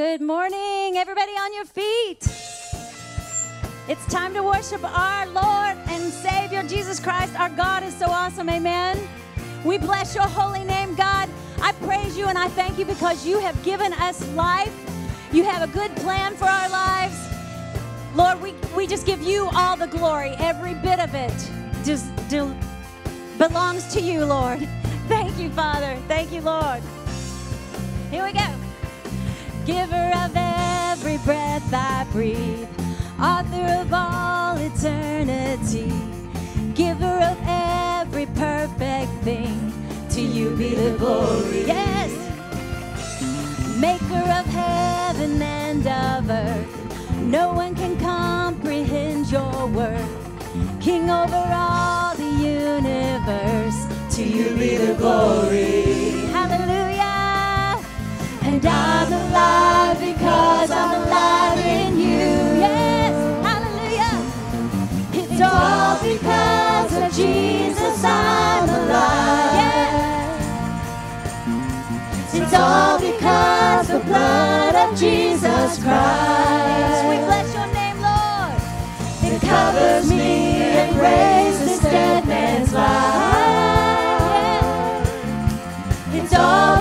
Good morning, everybody on your feet. It's time to worship our Lord and Savior Jesus Christ. Our God is so awesome. Amen. We bless your holy name, God. I praise you and I thank you because you have given us life. You have a good plan for our lives. Lord, we, we just give you all the glory. Every bit of it just belongs to you, Lord. Thank you, Father. Thank you, Lord. Here we go. Giver of every breath I breathe, author of all eternity, giver of every perfect thing, to you be the glory. Yes, maker of heaven and of earth, no one can comprehend your worth. King over all the universe, to you be the glory. And I'm alive because I'm alive in you. Yes, hallelujah. It's all because of Jesus I'm alive. Yes. It's all because the blood of Jesus Christ. We bless your name, Lord. It covers me and raises dead man's life. It's all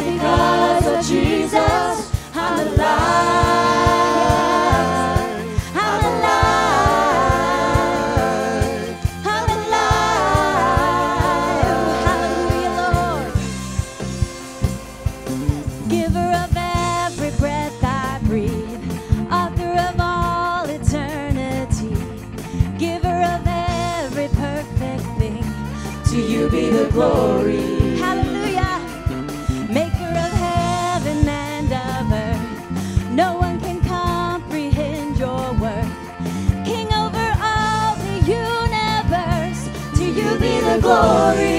Giver of every breath I breathe, author of all eternity, giver of every perfect thing. To you be the glory. Hallelujah. Maker of heaven and of earth. No one can comprehend your worth. King over all the universe. To you be the glory.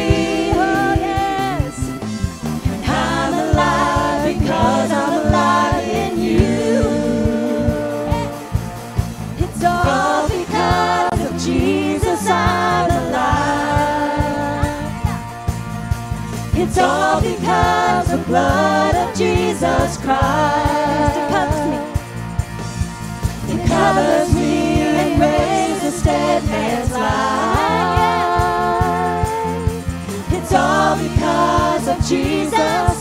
Blood of Jesus Christ. It covers me. It covers me and raises dead man's life. It's all because of Jesus.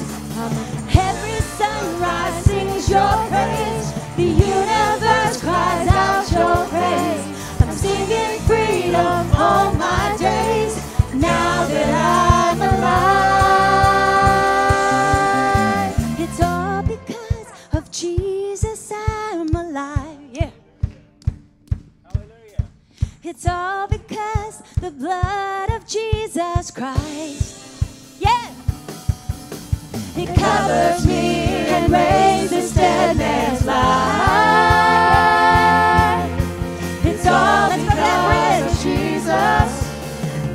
It's all because the blood of Jesus Christ. Yeah. It covers me and raises dead man's life. It's all because of Jesus.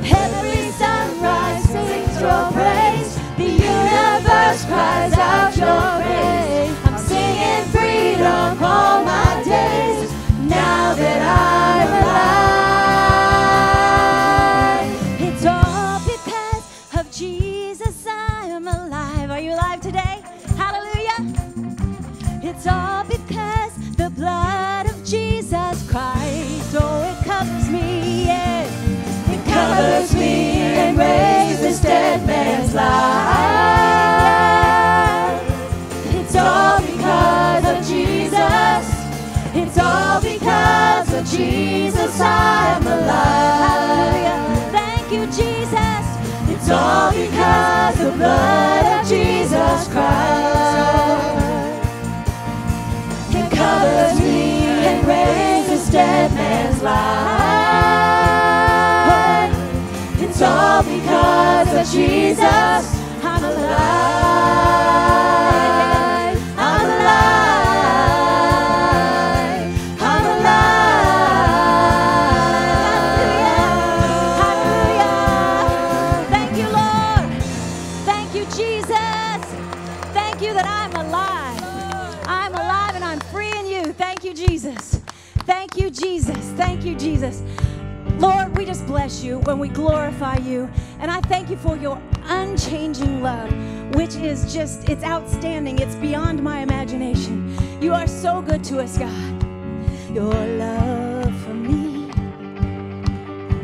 Every sunrise sings your praise. The universe cries out your praise. I'm singing freedom all my days. Now that I'm It's all because the blood of Jesus Christ. Oh, it covers me, yeah. It covers me and raises dead man's life. It's all because of Jesus. It's all because of Jesus I'm alive. Thank you, Jesus. It's all because the blood of Jesus Christ. Covers me and raises dead man's life. It's all because of Jesus. I'm alive. Jesus. Thank you, Jesus. Thank you, Jesus. Lord, we just bless you when we glorify you. And I thank you for your unchanging love, which is just, it's outstanding. It's beyond my imagination. You are so good to us, God. Your love for me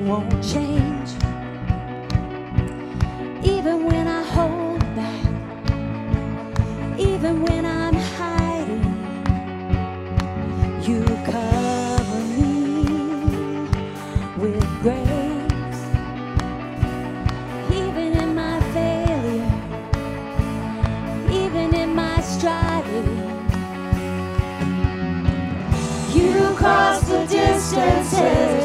won't change. Even when I hold back, even when I distances.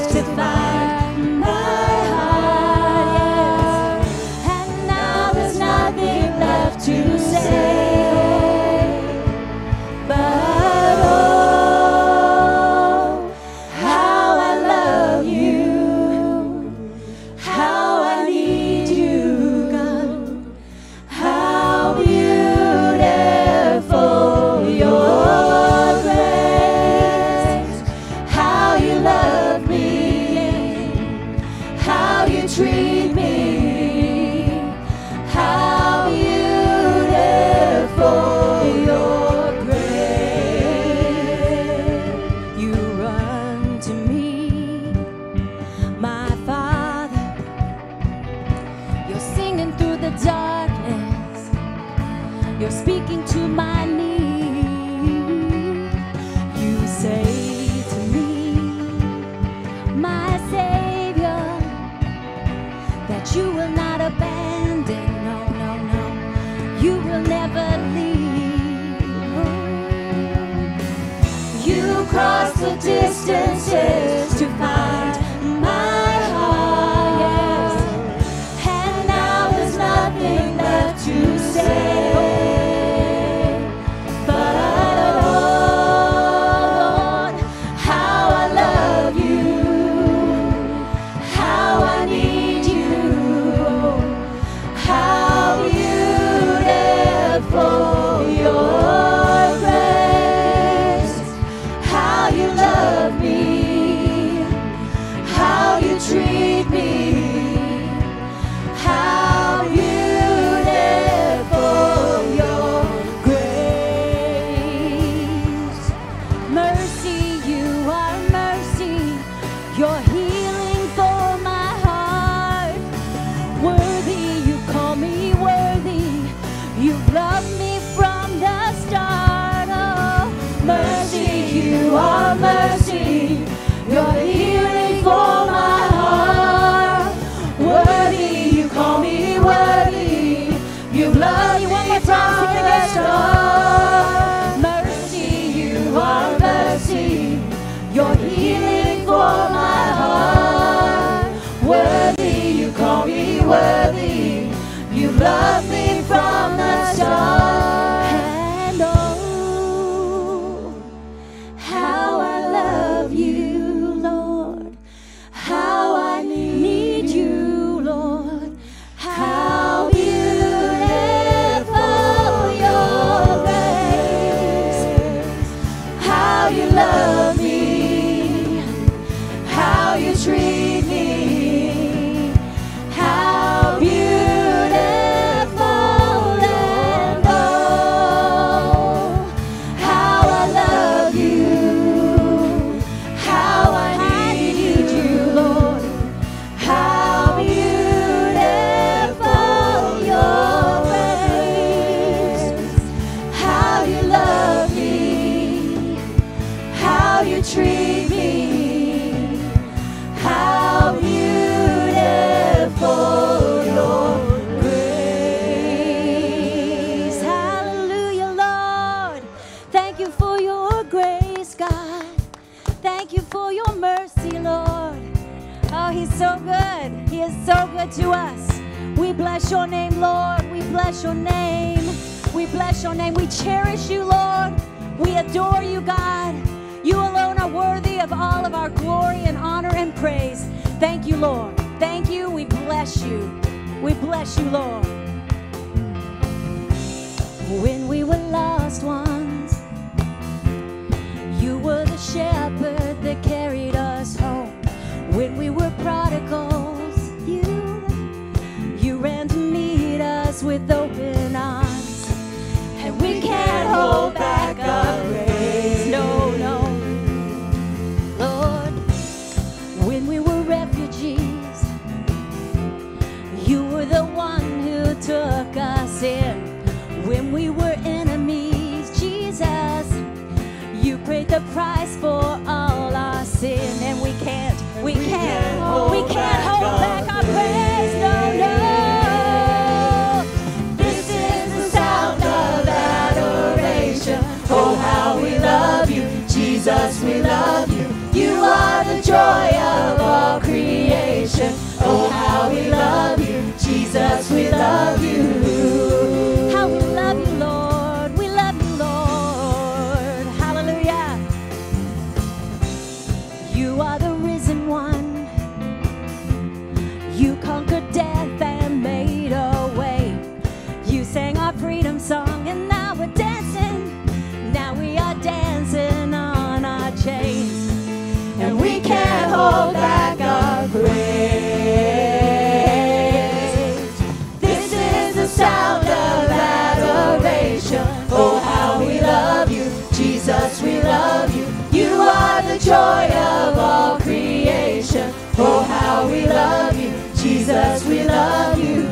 We love you.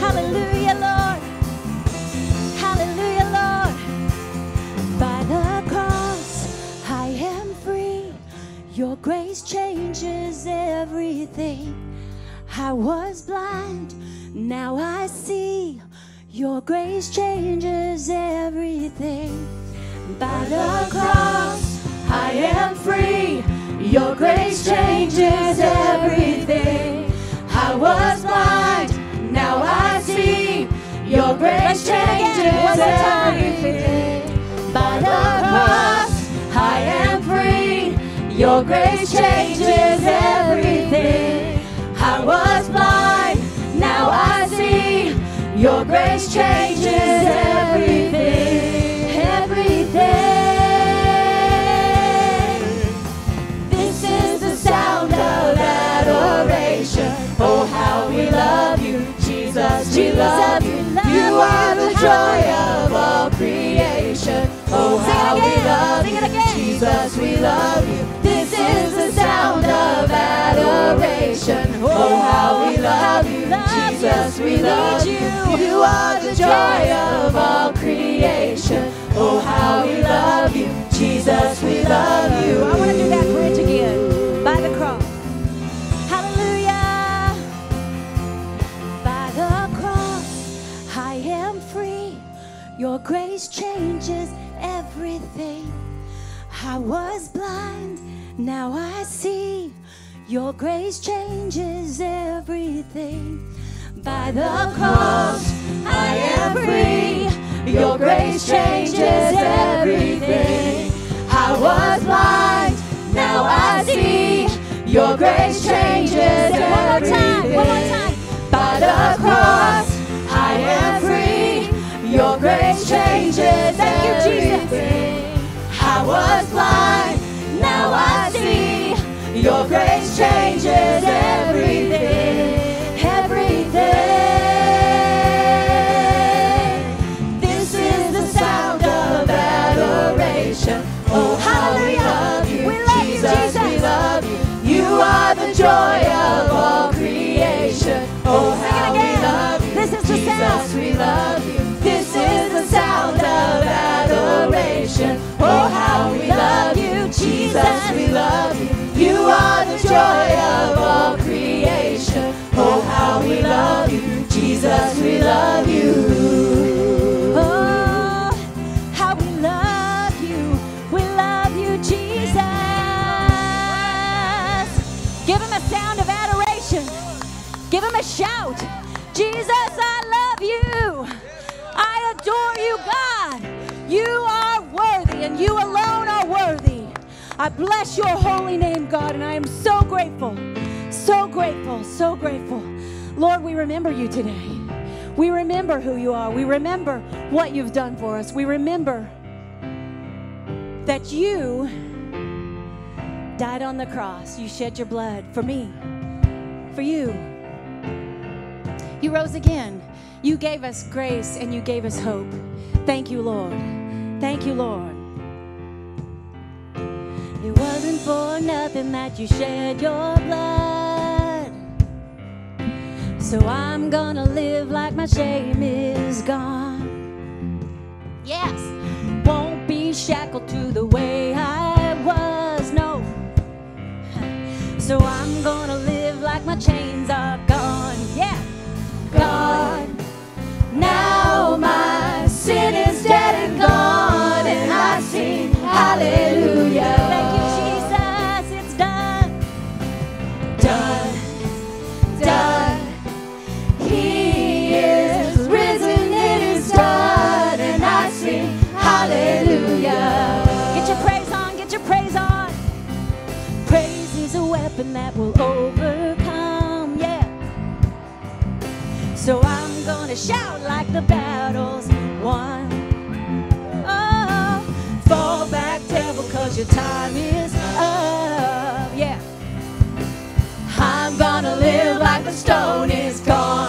Hallelujah, Lord. Hallelujah, Lord. By the cross, I am free. Your grace changes everything. I was blind, now I see. Your grace changes everything. By the cross, I am free. Your grace changes everything. I was blind, now I see. Your grace Let's do it again. changes One more time. everything. By the cross, I am free. Your grace changes everything. I was blind, now I see. Your grace changes everything. Oh, how we love you, Jesus. We love you. You are the joy of all creation. Oh, how we love you. Jesus. We love you. This is the sound of adoration. Oh, how we love you, Jesus. We love you. You are the joy of all creation. Oh, how we love you, Jesus. We love you. I want to do that bridge again. Your grace changes everything. I was blind, now I see. Your grace changes everything. By the cross, I am free. Your grace changes everything. I was blind, now I see. Your grace changes One more time, everything. one more time. By the cross, I am free. Your grace changes Thank you, Jesus. everything. I was blind, now I see. Your grace changes everything. I bless your holy name, God, and I am so grateful, so grateful, so grateful. Lord, we remember you today. We remember who you are. We remember what you've done for us. We remember that you died on the cross. You shed your blood for me, for you. You rose again. You gave us grace and you gave us hope. Thank you, Lord. Thank you, Lord. It wasn't for nothing that you shed your blood. So I'm gonna live like my shame is gone. Yes, won't be shackled to the way I was, no. So I'm gonna live like my chains are gone. Yeah, gone. Now my sin is dead and gone, and I sing hallelujah. That will overcome. Yeah. So I'm gonna shout like the battle's won. Oh, fall back, devil, cause your time is up. Yeah. I'm gonna live like the stone is gone,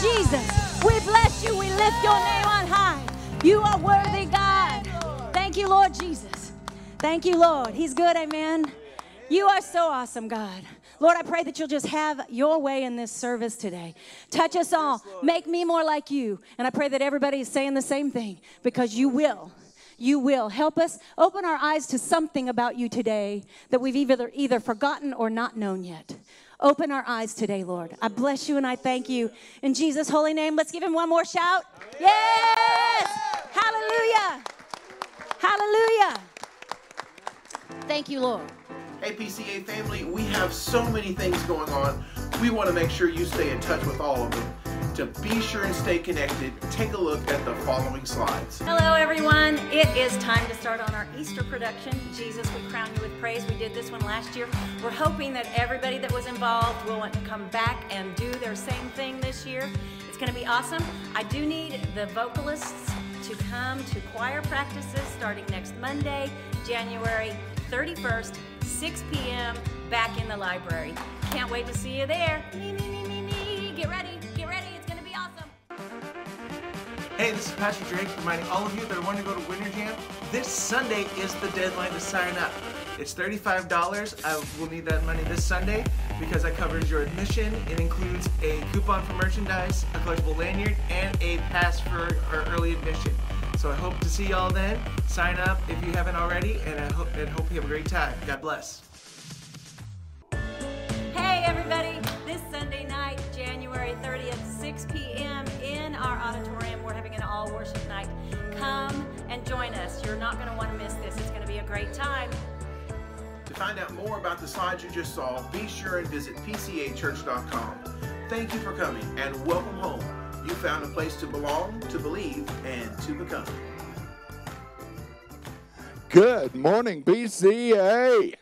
Jesus. We bless you. We lift your name on high. You are worthy, God. Thank you, Lord Jesus. Thank you, Lord. He's good. Amen. You are so awesome, God. Lord, I pray that you'll just have your way in this service today. Touch us all. Make me more like you. And I pray that everybody is saying the same thing because you will. You will. Help us open our eyes to something about you today that we've either, either forgotten or not known yet. Open our eyes today, Lord. I bless you and I thank you. In Jesus' holy name, let's give him one more shout. Yes! Hallelujah! Hallelujah! Thank you, Lord. Hey PCA family, we have so many things going on. We want to make sure you stay in touch with all of them. To be sure and stay connected, take a look at the following slides. Hello, everyone. It is time to start on our Easter production, Jesus, We Crown You with Praise. We did this one last year. We're hoping that everybody that was involved will want to come back and do their same thing this year. It's going to be awesome. I do need the vocalists to come to choir practices starting next Monday, January 31st, 6 p.m., back in the library. Can't wait to see you there. Me, me, me, me, me. Get ready. Hey, this is Pastor Drake reminding all of you that I want to go to Winter Jam. This Sunday is the deadline to sign up. It's $35. I will need that money this Sunday because that covers your admission. It includes a coupon for merchandise, a collectible lanyard, and a pass for our early admission. So I hope to see y'all then. Sign up if you haven't already, and I hope, and hope you have a great time. God bless. Hey, everybody. This Sunday night, January 30th, 6 p.m., in our auditorium, we're having an all worship night. Come and join us. You're not going to want to miss this. It's going to be a great time. To find out more about the slides you just saw, be sure and visit pcachurch.com. Thank you for coming and welcome home. You found a place to belong, to believe, and to become. Good morning, PCA.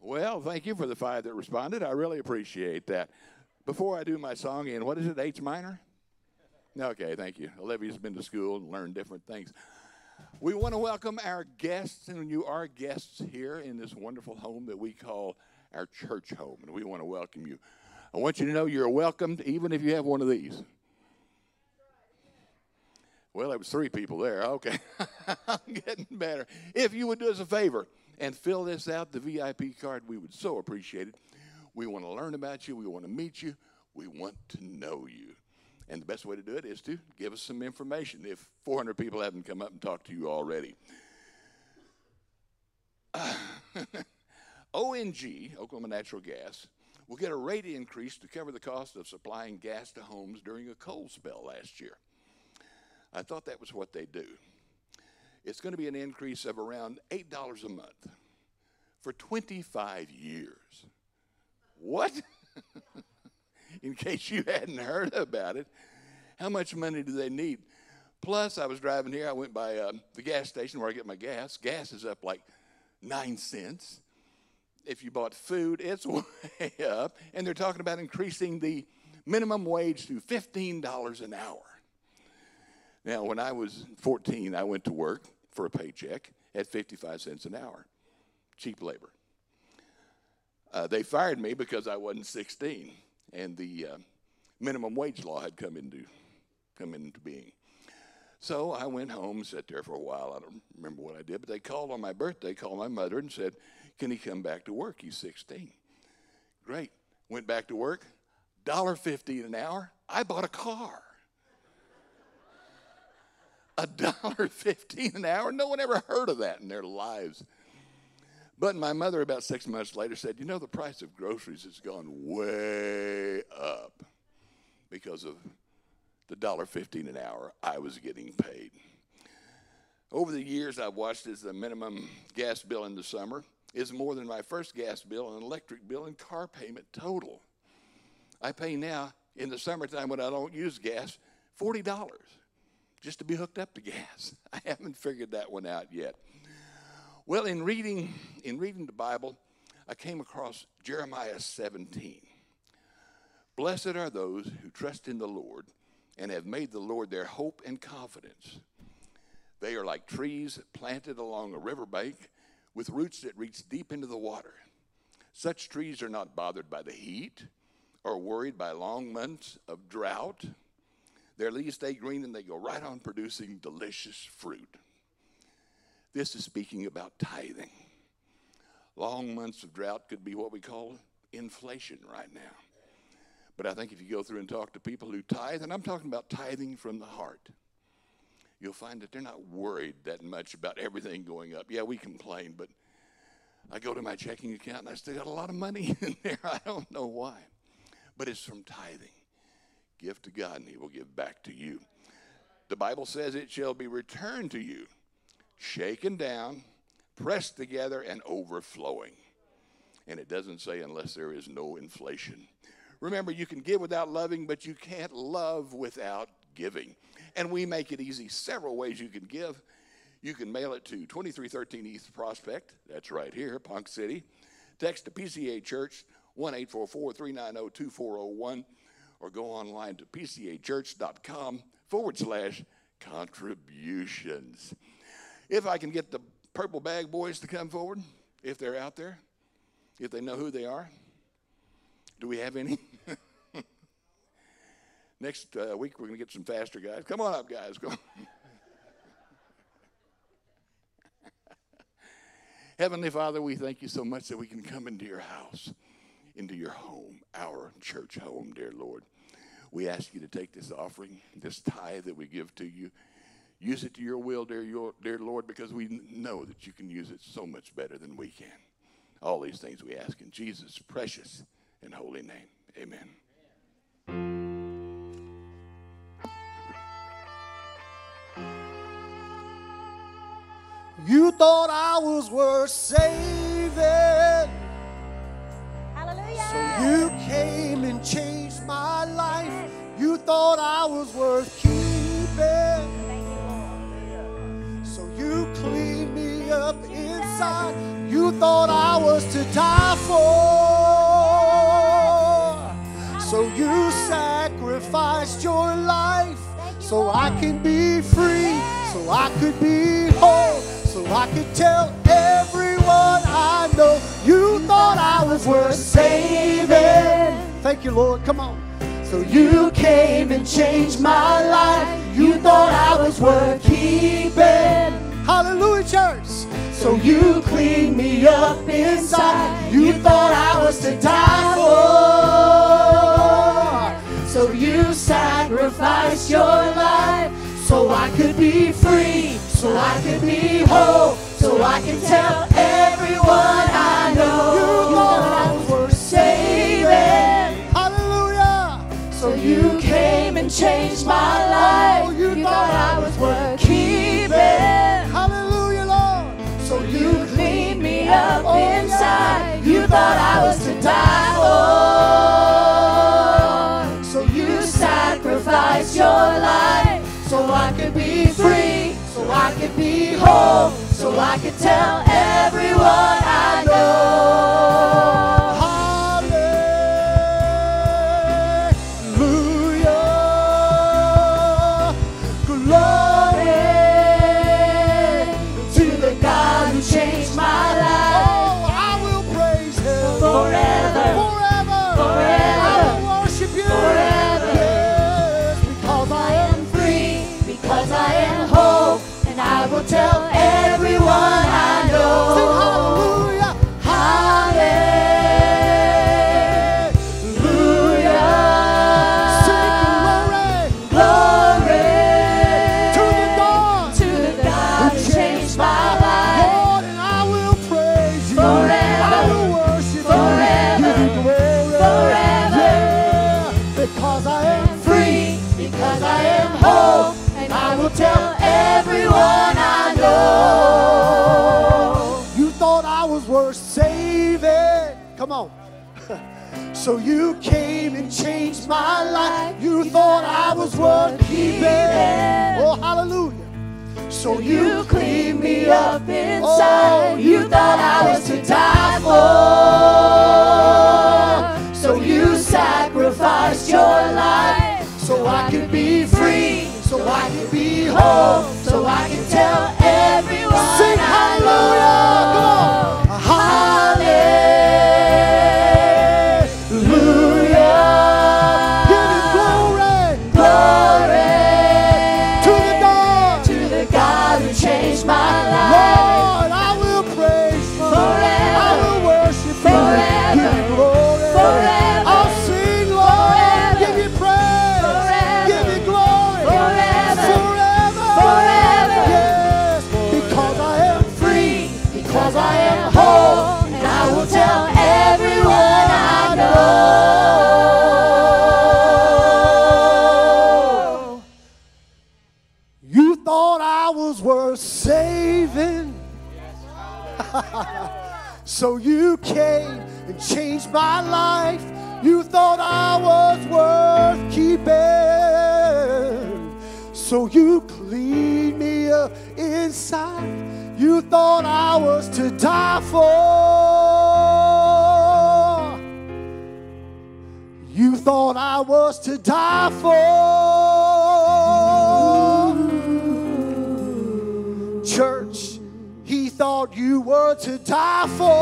Well, thank you for the five that responded. I really appreciate that. Before I do my song in, what is it, H minor? Okay, thank you. Olivia's been to school and learned different things. We want to welcome our guests, and you are guests here in this wonderful home that we call our church home, and we want to welcome you. I want you to know you're welcomed even if you have one of these. Well, there was three people there. Okay, I'm getting better. If you would do us a favor and fill this out, the VIP card, we would so appreciate it. We want to learn about you. We want to meet you. We want to know you. And the best way to do it is to give us some information if 400 people haven't come up and talked to you already. Uh, ONG, Oklahoma Natural Gas, will get a rate increase to cover the cost of supplying gas to homes during a cold spell last year. I thought that was what they do. It's going to be an increase of around $8 a month for 25 years. What? In case you hadn't heard about it, how much money do they need? Plus, I was driving here. I went by uh, the gas station where I get my gas. Gas is up like nine cents. If you bought food, it's way up. And they're talking about increasing the minimum wage to $15 an hour. Now, when I was 14, I went to work for a paycheck at 55 cents an hour, cheap labor. Uh, they fired me because I wasn't 16, and the uh, minimum wage law had come into come into being. So I went home, sat there for a while. I don't remember what I did, but they called on my birthday, called my mother, and said, "Can he come back to work? He's 16." Great. Went back to work. Dollar an hour. I bought a car a dollar fifteen an hour. No one ever heard of that in their lives. But my mother, about six months later, said, You know, the price of groceries has gone way up because of the dollar fifteen an hour I was getting paid. Over the years, I've watched as the minimum gas bill in the summer is more than my first gas bill and electric bill and car payment total. I pay now in the summertime when I don't use gas $40 just to be hooked up to gas. I haven't figured that one out yet. Well, in reading in reading the Bible, I came across Jeremiah 17. Blessed are those who trust in the Lord and have made the Lord their hope and confidence. They are like trees planted along a riverbank with roots that reach deep into the water. Such trees are not bothered by the heat or worried by long months of drought their leaves stay green and they go right on producing delicious fruit. This is speaking about tithing. Long months of drought could be what we call inflation right now. But I think if you go through and talk to people who tithe, and I'm talking about tithing from the heart, you'll find that they're not worried that much about everything going up. Yeah, we complain, but I go to my checking account and I still got a lot of money in there. I don't know why. But it's from tithing. Give to God, and He will give back to you. The Bible says it shall be returned to you, shaken down, pressed together, and overflowing. And it doesn't say unless there is no inflation. Remember, you can give without loving, but you can't love without giving. And we make it easy several ways you can give. You can mail it to 2313 East Prospect. That's right here, Ponca City. Text to PCA Church 1 844 390 2401 or go online to pcachurch.com forward slash contributions. If I can get the purple bag boys to come forward, if they're out there, if they know who they are. Do we have any? Next uh, week, we're going to get some faster guys. Come on up, guys. Go. Heavenly Father, we thank you so much that we can come into your house, into your home, our church home, dear Lord. We ask you to take this offering, this tithe that we give to you, use it to your will, dear, your, dear Lord, because we know that you can use it so much better than we can. All these things we ask in Jesus' precious and holy name. Amen. You thought I was worth saving. Hallelujah. So you came and changed my life. You thought I was worth keeping. You cleaned me up inside. You thought I was to die for. So you sacrificed your life so I can be free, so I could be whole, so I could tell everyone I know you thought I was worth saving. Thank you, Lord. Come on. So you came and changed my life. You thought I was worth keeping. Hallelujah, church. So you cleaned me up inside. You thought I was to die for. So you sacrificed your life so I could be free, so I could be whole, so I can tell everyone I know you thought I was worth saving. Hallelujah. So you came and changed my oh, life. You thought I was worth keeping. Up inside. You thought I was to die for. So you sacrificed your life so I could be free, so I could be whole, so I could tell everyone I know. Whole, and I will tell everyone I know. You thought I was worth saving. Come on. So you came and changed my life. You thought I was worth keeping. Oh, hallelujah. So you cleaned me up inside. Oh, you thought I was to die for. So you sacrificed your life so I can be free, so I can be whole, so I can tell everyone Sing hallelujah. Come on. So you came and changed my life. You thought I was worth keeping. So you cleaned me up inside. You thought I was to die for. You thought I was to die for. Thought you were to die for.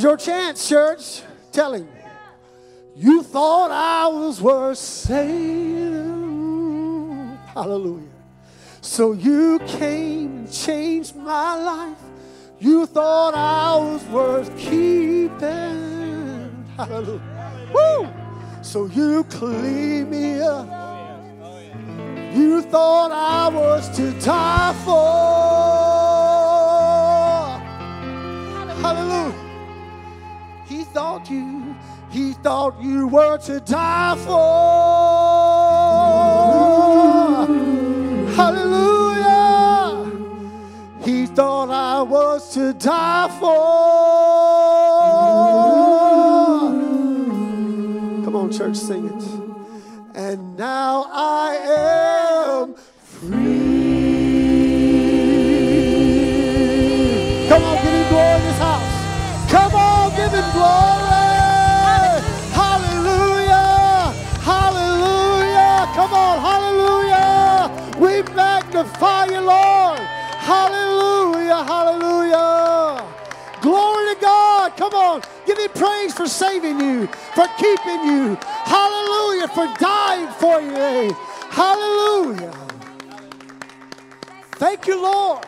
Is your chance, church. Tell him. You thought I was worth saving. Hallelujah. So you came and changed my life. You thought I was worth keeping. Hallelujah. Woo! So you cleaned me up. You thought I was to die for. Thought you, he thought you were to die for. Hallelujah. He thought I was to die for. Come on, church, sing it. And now I am you, Lord. Hallelujah. Hallelujah. Glory to God. Come on. Give him praise for saving you, for keeping you. Hallelujah. For dying for you. Hallelujah. Thank you, Lord,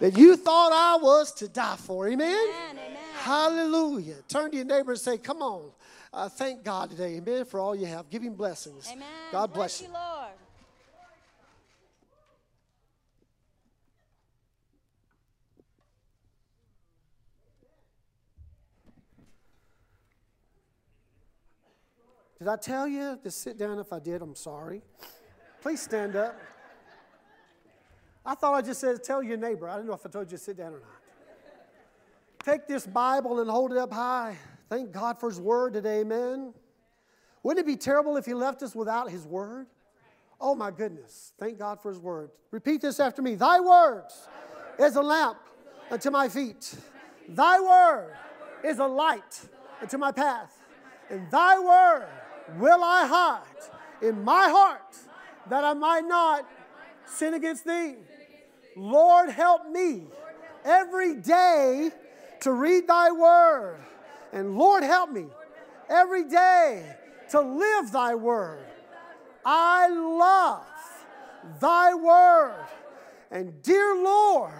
that you thought I was to die for. Amen. Amen, amen. Hallelujah. Turn to your neighbor and say, Come on. Uh, thank God today. Amen. For all you have. Give him blessings. Amen. God bless you. you, Lord. Did I tell you to sit down? If I did, I'm sorry. Please stand up. I thought I just said tell your neighbor. I didn't know if I told you to sit down or not. Take this Bible and hold it up high. Thank God for His Word today, amen. Wouldn't it be terrible if He left us without His Word? Oh my goodness. Thank God for His Word. Repeat this after me. Thy Word is a lamp unto my feet, Thy Word is a light unto my path, and Thy Word will I hide in my heart that I might not sin against Thee. Lord, help me every day to read Thy Word. And Lord, help me every day to live Thy Word. I love Thy Word. And dear Lord,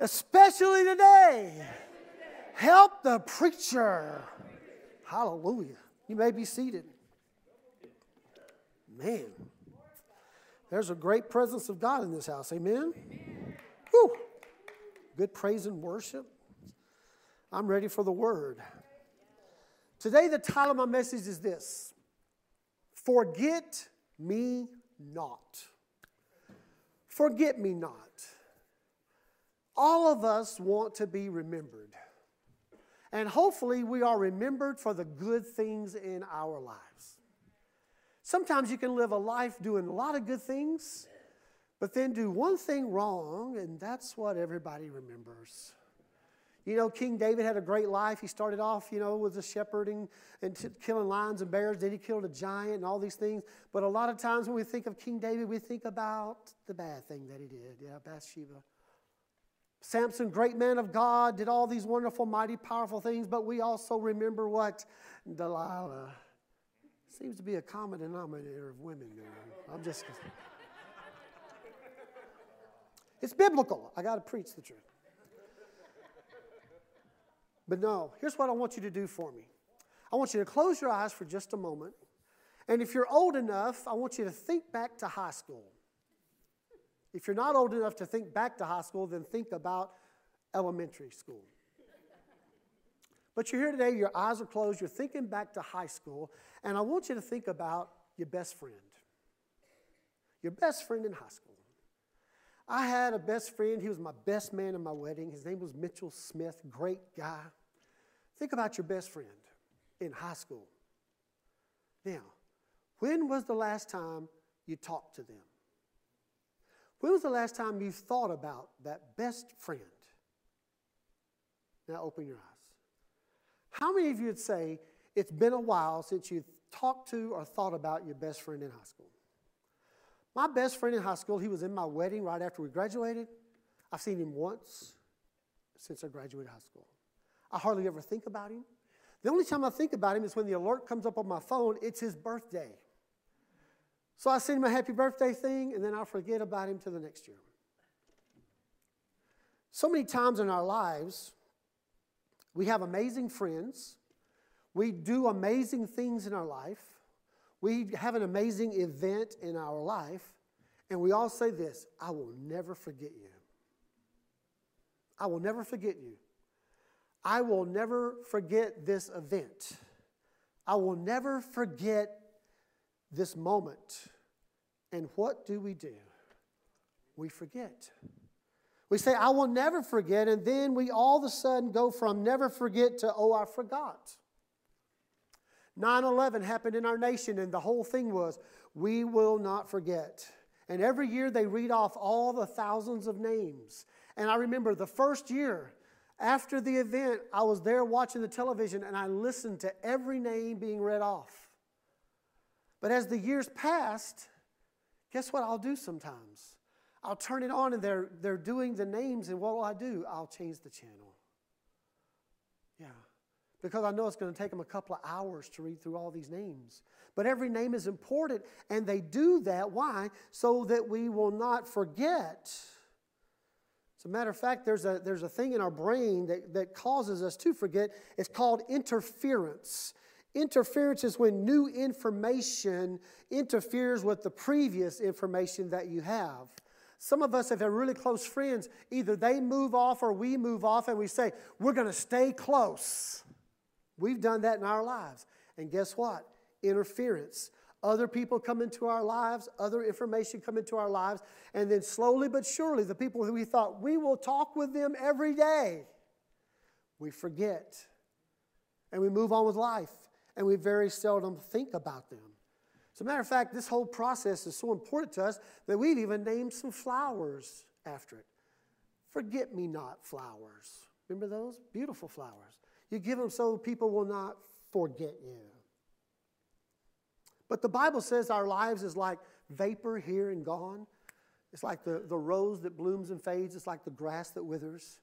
especially today, help the preacher. Hallelujah. You may be seated. Man, there's a great presence of God in this house. Amen. Whew. Good praise and worship. I'm ready for the word. Today, the title of my message is this Forget Me Not. Forget me not. All of us want to be remembered. And hopefully, we are remembered for the good things in our lives. Sometimes you can live a life doing a lot of good things, but then do one thing wrong, and that's what everybody remembers. You know, King David had a great life. He started off, you know, with a shepherding and t- killing lions and bears. Then he killed a giant and all these things. But a lot of times when we think of King David, we think about the bad thing that he did. Yeah, Bathsheba. Samson, great man of God, did all these wonderful, mighty, powerful things. But we also remember what Delilah seems to be a common denominator of women. I'm just. It's biblical. I got to preach the truth. But no, here's what I want you to do for me I want you to close your eyes for just a moment. And if you're old enough, I want you to think back to high school. If you're not old enough to think back to high school, then think about elementary school. But you're here today, your eyes are closed, you're thinking back to high school, and I want you to think about your best friend. Your best friend in high school. I had a best friend, he was my best man in my wedding. His name was Mitchell Smith, great guy. Think about your best friend in high school. Now, when was the last time you talked to them? When was the last time you thought about that best friend? Now open your eyes. How many of you would say it's been a while since you talked to or thought about your best friend in high school? My best friend in high school, he was in my wedding right after we graduated. I've seen him once since I graduated high school. I hardly ever think about him. The only time I think about him is when the alert comes up on my phone, it's his birthday. So I send him a happy birthday thing, and then I forget about him till the next year. So many times in our lives, we have amazing friends, we do amazing things in our life, we have an amazing event in our life, and we all say this I will never forget you. I will never forget you. I will never forget this event. I will never forget this moment. And what do we do? We forget. We say, I will never forget, and then we all of a sudden go from never forget to, oh, I forgot. 9 11 happened in our nation, and the whole thing was, we will not forget. And every year they read off all the thousands of names. And I remember the first year, after the event, I was there watching the television and I listened to every name being read off. But as the years passed, guess what I'll do sometimes? I'll turn it on and they're, they're doing the names, and what will I do? I'll change the channel. Yeah. Because I know it's going to take them a couple of hours to read through all these names. But every name is important, and they do that. Why? So that we will not forget as a matter of fact, there's a, there's a thing in our brain that, that causes us to forget. It's called interference. Interference is when new information interferes with the previous information that you have. Some of us, have they're really close friends, either they move off or we move off and we say, we're going to stay close. We've done that in our lives. And guess what? Interference. Other people come into our lives, other information come into our lives, and then slowly but surely, the people who we thought we will talk with them every day, we forget. And we move on with life, and we very seldom think about them. As a matter of fact, this whole process is so important to us that we've even named some flowers after it. Forget me not flowers. Remember those? Beautiful flowers. You give them so people will not forget you. But the Bible says our lives is like vapor here and gone. It's like the, the rose that blooms and fades. It's like the grass that withers.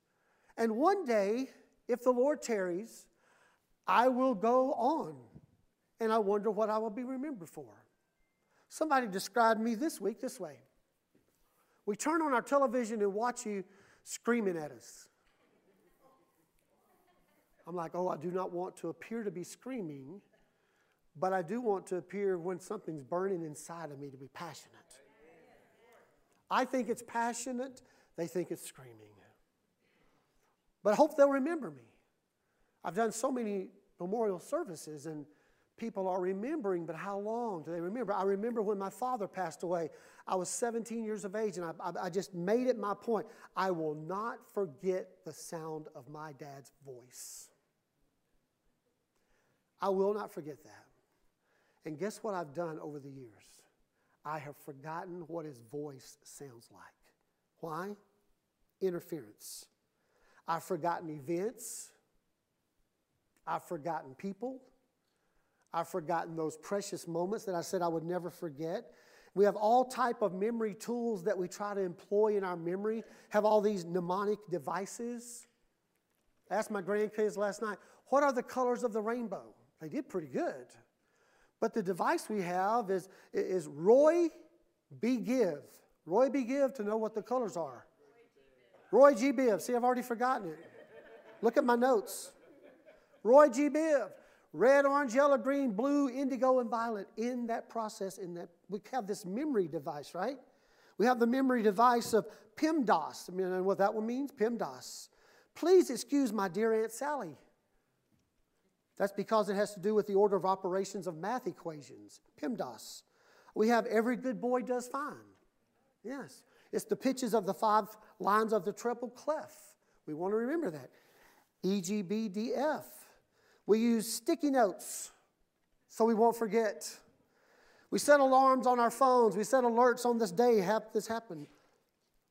And one day, if the Lord tarries, I will go on. And I wonder what I will be remembered for. Somebody described me this week this way We turn on our television and watch you screaming at us. I'm like, oh, I do not want to appear to be screaming but I do want to appear when something's burning inside of me to be passionate. I think it's passionate, they think it's screaming. But I hope they'll remember me. I've done so many memorial services and people are remembering, but how long do they remember? I remember when my father passed away. I was 17 years of age, and I, I, I, just made it my point. I will not forget the sound of my dad's voice. I will not forget that. And guess what I've done over the years? I have forgotten what his voice sounds like. Why? Interference. I've forgotten events. I've forgotten people. I've forgotten those precious moments that I said I would never forget. We have all type of memory tools that we try to employ in our memory. Have all these mnemonic devices. I asked my grandkids last night, "What are the colors of the rainbow?" They did pretty good. But the device we have is, is Roy B. Give. Roy B. Give to know what the colors are. Roy G. Biv. See, I've already forgotten it. Look at my notes. Roy G. Biv. Red, orange, yellow, green, blue, indigo, and violet. In that process, in that we have this memory device, right? We have the memory device of PEMDAS. I mean, what that one means? PEMDAS. Please excuse my dear Aunt Sally. That's because it has to do with the order of operations of math equations, PEMDAS. We have every good boy does fine. Yes. It's the pitches of the five lines of the treble clef. We want to remember that. E, G, B, D, F. We use sticky notes so we won't forget. We set alarms on our phones. We set alerts on this day, have this happen.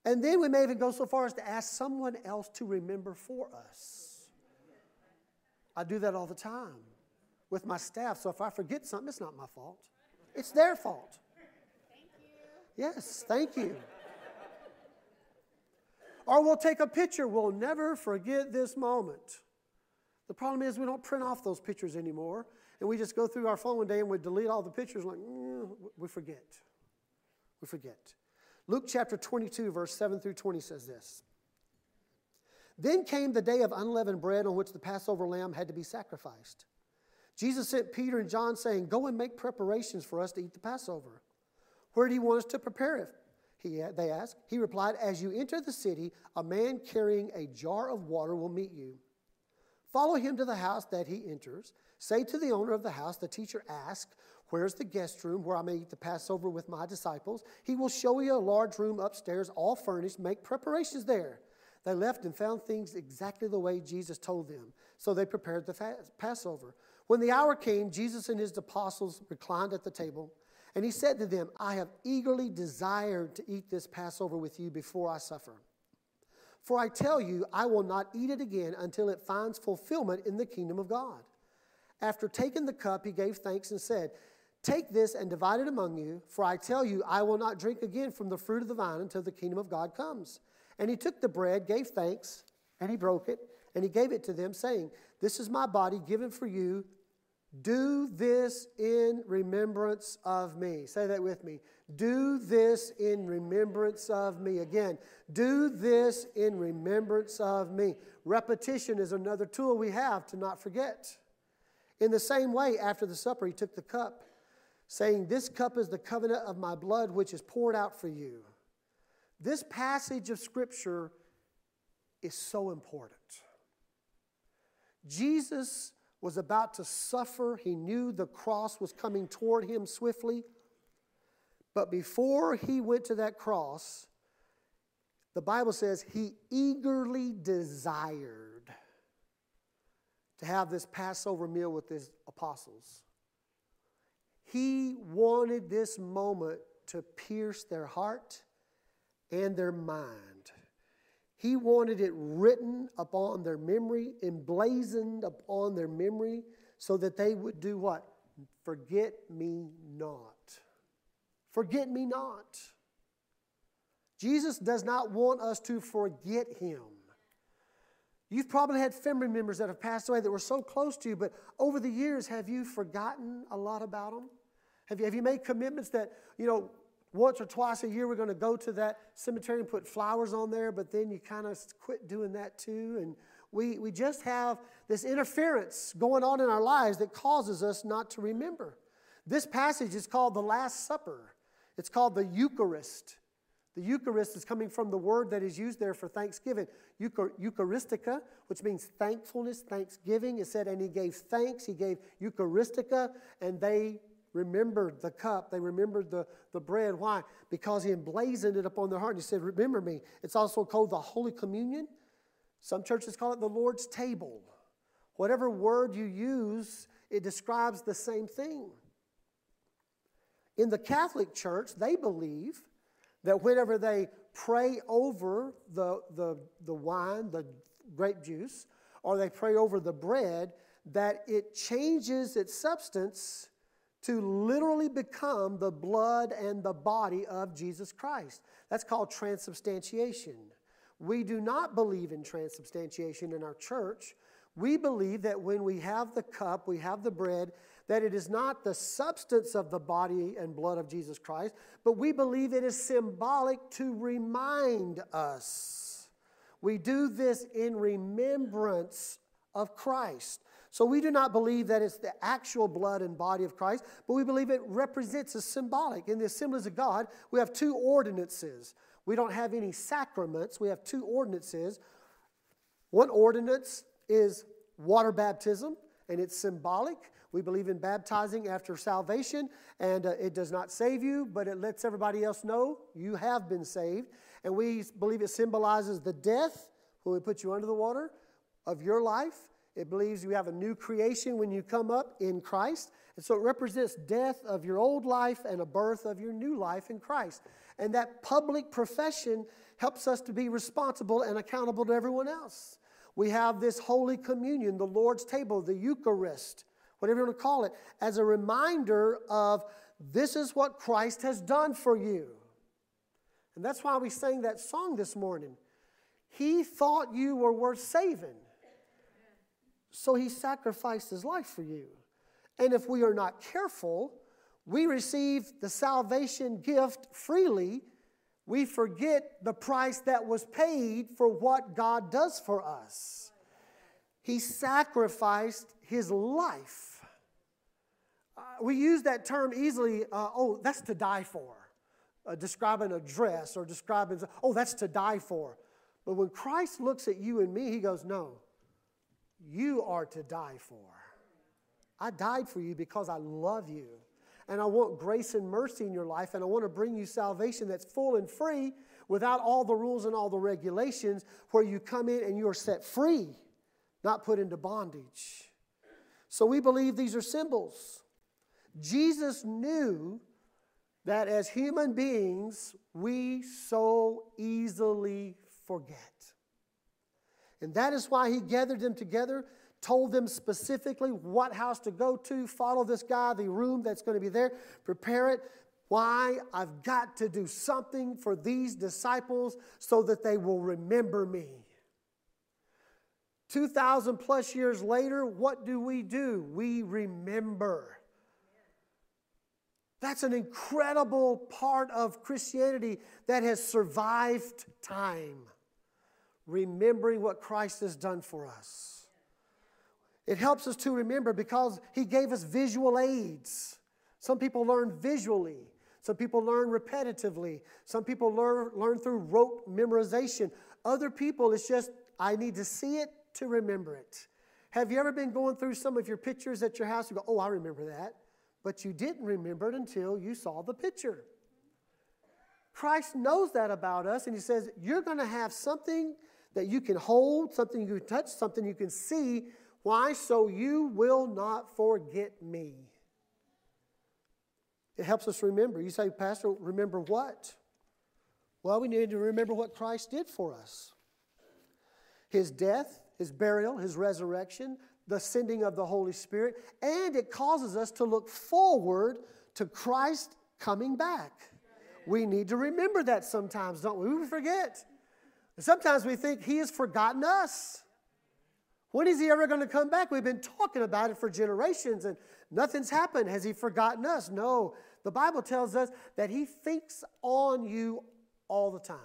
And then we may even go so far as to ask someone else to remember for us. I do that all the time with my staff. So if I forget something, it's not my fault, it's their fault. Thank yes, thank you. or we'll take a picture. We'll never forget this moment. The problem is we don't print off those pictures anymore, and we just go through our phone one day and we delete all the pictures. Like mm, we forget. We forget. Luke chapter 22, verse 7 through 20 says this. Then came the day of unleavened bread on which the Passover lamb had to be sacrificed. Jesus sent Peter and John, saying, Go and make preparations for us to eat the Passover. Where do you want us to prepare it? He, they asked. He replied, As you enter the city, a man carrying a jar of water will meet you. Follow him to the house that he enters. Say to the owner of the house, the teacher asked, Where's the guest room where I may eat the Passover with my disciples? He will show you a large room upstairs, all furnished. Make preparations there. They left and found things exactly the way Jesus told them. So they prepared the Passover. When the hour came, Jesus and his apostles reclined at the table, and he said to them, I have eagerly desired to eat this Passover with you before I suffer. For I tell you, I will not eat it again until it finds fulfillment in the kingdom of God. After taking the cup, he gave thanks and said, Take this and divide it among you, for I tell you, I will not drink again from the fruit of the vine until the kingdom of God comes. And he took the bread, gave thanks, and he broke it, and he gave it to them, saying, This is my body given for you. Do this in remembrance of me. Say that with me. Do this in remembrance of me. Again, do this in remembrance of me. Repetition is another tool we have to not forget. In the same way, after the supper, he took the cup, saying, This cup is the covenant of my blood, which is poured out for you. This passage of Scripture is so important. Jesus was about to suffer. He knew the cross was coming toward him swiftly. But before he went to that cross, the Bible says he eagerly desired to have this Passover meal with his apostles. He wanted this moment to pierce their heart and their mind. He wanted it written upon their memory, emblazoned upon their memory, so that they would do what? Forget me not. Forget me not. Jesus does not want us to forget him. You've probably had family members that have passed away that were so close to you, but over the years, have you forgotten a lot about them? Have you, have you made commitments that, you know, once or twice a year we're going to go to that cemetery and put flowers on there, but then you kind of quit doing that too. And we, we just have this interference going on in our lives that causes us not to remember. This passage is called the Last Supper, it's called the Eucharist. The Eucharist is coming from the word that is used there for Thanksgiving, Eucharistica, which means thankfulness, thanksgiving. It said, and he gave thanks, he gave Eucharistica, and they remembered the cup. They remembered the, the bread. Why? Because he emblazoned it upon their heart. He said, Remember me. It's also called the Holy Communion. Some churches call it the Lord's table. Whatever word you use, it describes the same thing. In the Catholic Church, they believe that whenever they pray over the, the, the wine, the grape juice, or they pray over the bread, that it changes its substance to literally become the blood and the body of Jesus Christ. That's called transubstantiation. We do not believe in transubstantiation in our church. We believe that when we have the cup, we have the bread, that it is not the substance of the body and blood of Jesus Christ, but we believe it is symbolic to remind us. We do this in remembrance of Christ. So we do not believe that it's the actual blood and body of Christ, but we believe it represents a symbolic. In the assemblies of God, we have two ordinances. We don't have any sacraments, we have two ordinances. One ordinance is water baptism, and it's symbolic. We believe in baptizing after salvation, and uh, it does not save you, but it lets everybody else know you have been saved. And we believe it symbolizes the death when we put you under the water of your life. It believes you have a new creation when you come up in Christ. And so it represents death of your old life and a birth of your new life in Christ. And that public profession helps us to be responsible and accountable to everyone else. We have this Holy Communion, the Lord's table, the Eucharist, whatever you want to call it, as a reminder of this is what Christ has done for you. And that's why we sang that song this morning. He thought you were worth saving, so he sacrificed his life for you. And if we are not careful, we receive the salvation gift freely. We forget the price that was paid for what God does for us. He sacrificed his life. Uh, we use that term easily, uh, oh, that's to die for, uh, describing a dress or describing, oh, that's to die for. But when Christ looks at you and me, he goes, no, you are to die for. I died for you because I love you. And I want grace and mercy in your life, and I want to bring you salvation that's full and free without all the rules and all the regulations, where you come in and you are set free, not put into bondage. So we believe these are symbols. Jesus knew that as human beings, we so easily forget. And that is why he gathered them together told them specifically what house to go to, follow this guy, the room that's going to be there, prepare it. Why? I've got to do something for these disciples so that they will remember me. 2,000 plus years later, what do we do? We remember. That's an incredible part of Christianity that has survived time. Remembering what Christ has done for us. It helps us to remember because He gave us visual aids. Some people learn visually, some people learn repetitively, some people learn, learn through rote memorization. Other people, it's just, I need to see it to remember it. Have you ever been going through some of your pictures at your house? and go, oh, I remember that. But you didn't remember it until you saw the picture. Christ knows that about us, and He says, You're going to have something that you can hold, something you can touch, something you can see why? So you will not forget me. It helps us remember. You say, Pastor, remember what? Well, we need to remember what Christ did for us His death, His burial, His resurrection, the sending of the Holy Spirit, and it causes us to look forward to Christ coming back. We need to remember that sometimes, don't we? We forget. Sometimes we think He has forgotten us. When is he ever going to come back? We've been talking about it for generations and nothing's happened. Has he forgotten us? No. The Bible tells us that he thinks on you all the time.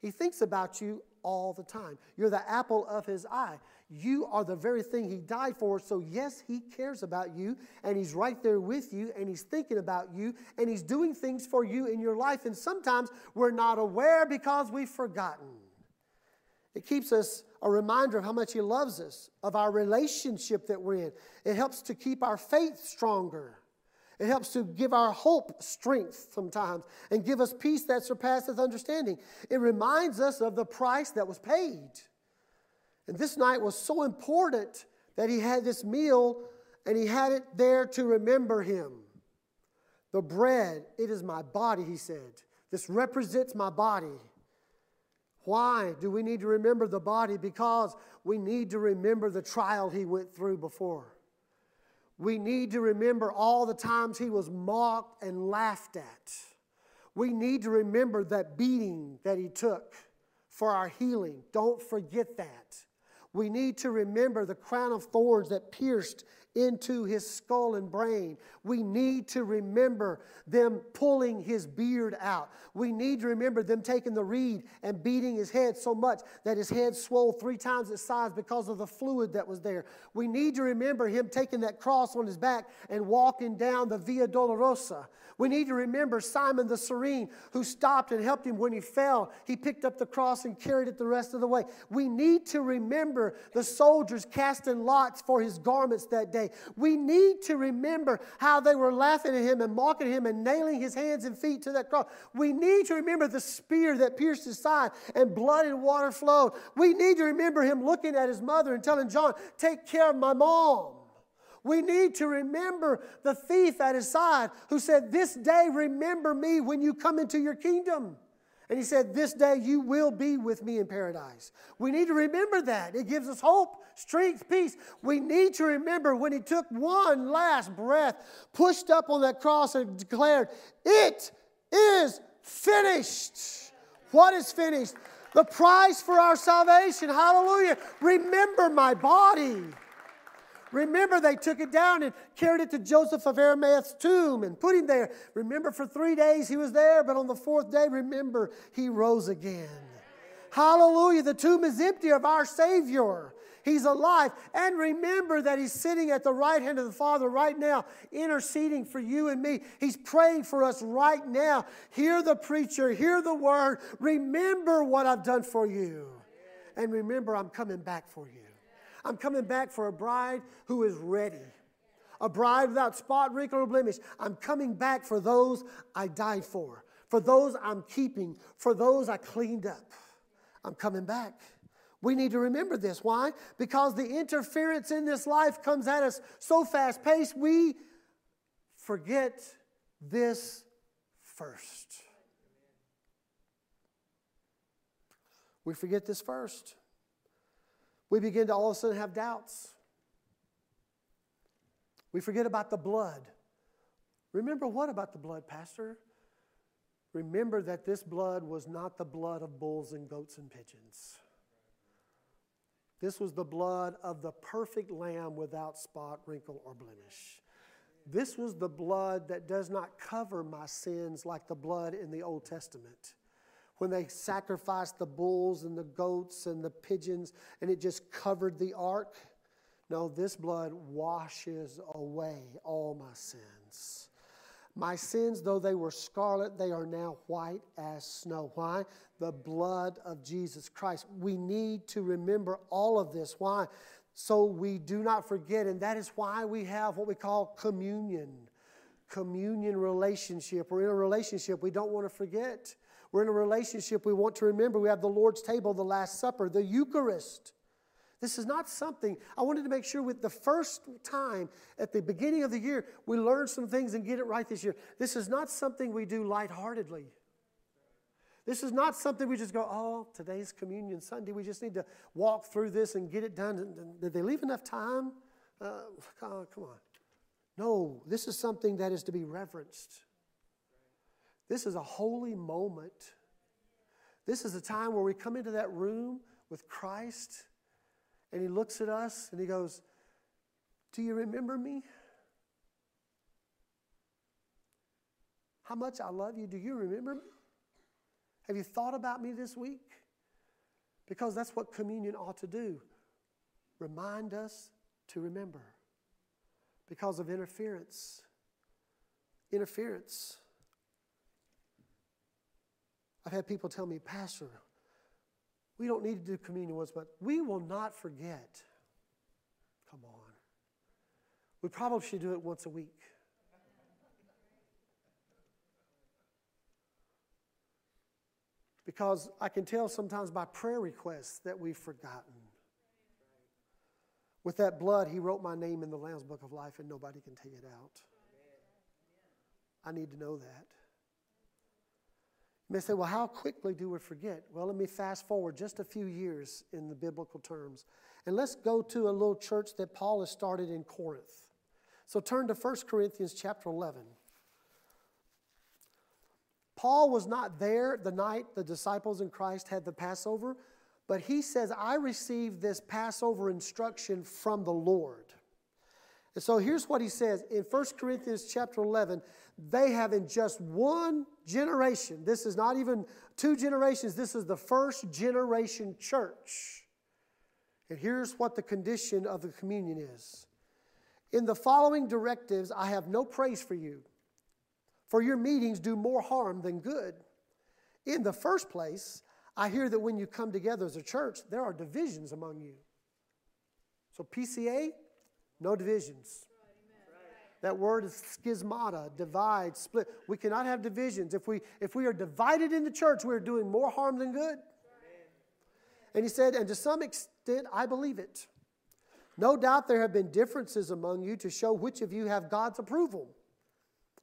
He thinks about you all the time. You're the apple of his eye. You are the very thing he died for. So, yes, he cares about you and he's right there with you and he's thinking about you and he's doing things for you in your life. And sometimes we're not aware because we've forgotten. It keeps us a reminder of how much He loves us, of our relationship that we're in. It helps to keep our faith stronger. It helps to give our hope strength sometimes and give us peace that surpasses understanding. It reminds us of the price that was paid. And this night was so important that he had this meal and he had it there to remember him. The bread, it is my body, he said. This represents my body. Why do we need to remember the body? Because we need to remember the trial he went through before. We need to remember all the times he was mocked and laughed at. We need to remember that beating that he took for our healing. Don't forget that. We need to remember the crown of thorns that pierced into his skull and brain. We need to remember them pulling his beard out. We need to remember them taking the reed and beating his head so much that his head swelled three times its size because of the fluid that was there. We need to remember him taking that cross on his back and walking down the Via Dolorosa. We need to remember Simon the Cyrene who stopped and helped him when he fell. He picked up the cross and carried it the rest of the way. We need to remember the soldiers casting lots for his garments that day. We need to remember how they were laughing at him and mocking him and nailing his hands and feet to that cross. We need to remember the spear that pierced his side and blood and water flowed. We need to remember him looking at his mother and telling John, Take care of my mom. We need to remember the thief at his side who said, This day remember me when you come into your kingdom. And he said, This day you will be with me in paradise. We need to remember that. It gives us hope, strength, peace. We need to remember when he took one last breath, pushed up on that cross, and declared, It is finished. What is finished? The price for our salvation. Hallelujah. Remember my body. Remember, they took it down and carried it to Joseph of Arimathea's tomb and put him there. Remember, for three days he was there, but on the fourth day, remember, he rose again. Hallelujah. The tomb is empty of our Savior. He's alive. And remember that He's sitting at the right hand of the Father right now, interceding for you and me. He's praying for us right now. Hear the preacher, hear the word. Remember what I've done for you. And remember, I'm coming back for you. I'm coming back for a bride who is ready. A bride without spot, wrinkle, or blemish. I'm coming back for those I died for, for those I'm keeping, for those I cleaned up. I'm coming back. We need to remember this. Why? Because the interference in this life comes at us so fast paced, we forget this first. We forget this first we begin to all of a sudden have doubts. We forget about the blood. Remember what about the blood, Pastor? Remember that this blood was not the blood of bulls and goats and pigeons. This was the blood of the perfect lamb without spot, wrinkle, or blemish. This was the blood that does not cover my sins like the blood in the Old Testament when they sacrificed the bulls and the goats and the pigeons and it just covered the ark. No, this blood washes away all my sins. My sins, though they were scarlet, they are now white as snow. Why? The blood of Jesus Christ. We need to remember all of this. Why? So we do not forget, and that is why we have what we call communion. Communion relationship. We're in a relationship we don't want to forget. We're in a relationship we want to remember. We have the Lord's table, the Last Supper, the Eucharist. This is not something, I wanted to make sure with the first time at the beginning of the year, we learn some things and get it right this year. This is not something we do lightheartedly. This is not something we just go, oh, today's Communion Sunday. We just need to walk through this and get it done. Did they leave enough time? Uh, come on. No, this is something that is to be reverenced. This is a holy moment. This is a time where we come into that room with Christ and He looks at us and He goes, Do you remember me? How much I love you. Do you remember me? Have you thought about me this week? Because that's what communion ought to do remind us to remember because of interference. Interference. I've had people tell me, Pastor, we don't need to do communion once, but we will not forget. Come on. We probably should do it once a week. Because I can tell sometimes by prayer requests that we've forgotten. With that blood, he wrote my name in the Lamb's Book of Life, and nobody can take it out. I need to know that. You may say, well, how quickly do we forget? Well, let me fast forward just a few years in the biblical terms. And let's go to a little church that Paul has started in Corinth. So turn to 1 Corinthians chapter 11. Paul was not there the night the disciples in Christ had the Passover, but he says, I received this Passover instruction from the Lord. And so here's what he says in 1 Corinthians chapter 11 they have in just one generation, this is not even two generations, this is the first generation church. And here's what the condition of the communion is. In the following directives, I have no praise for you, for your meetings do more harm than good. In the first place, I hear that when you come together as a church, there are divisions among you. So, PCA, no divisions. That word is schismata, divide, split. We cannot have divisions. If we, if we are divided in the church, we are doing more harm than good. And he said, and to some extent, I believe it. No doubt there have been differences among you to show which of you have God's approval.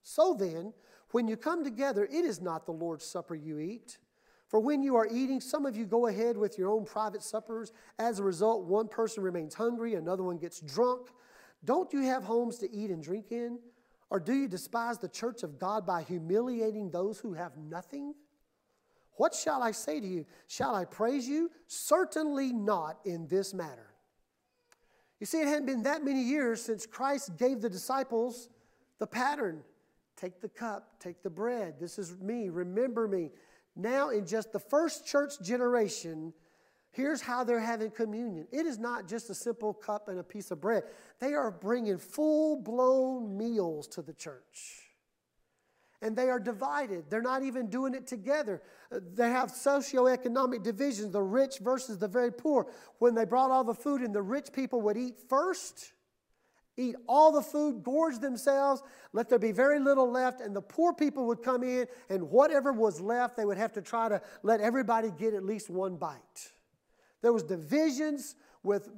So then, when you come together, it is not the Lord's Supper you eat. For when you are eating, some of you go ahead with your own private suppers. As a result, one person remains hungry, another one gets drunk. Don't you have homes to eat and drink in? Or do you despise the church of God by humiliating those who have nothing? What shall I say to you? Shall I praise you? Certainly not in this matter. You see, it hadn't been that many years since Christ gave the disciples the pattern take the cup, take the bread. This is me, remember me. Now, in just the first church generation, Here's how they're having communion. It is not just a simple cup and a piece of bread. They are bringing full blown meals to the church. And they are divided. They're not even doing it together. Uh, they have socioeconomic divisions, the rich versus the very poor. When they brought all the food in, the rich people would eat first, eat all the food, gorge themselves, let there be very little left, and the poor people would come in, and whatever was left, they would have to try to let everybody get at least one bite. There was divisions with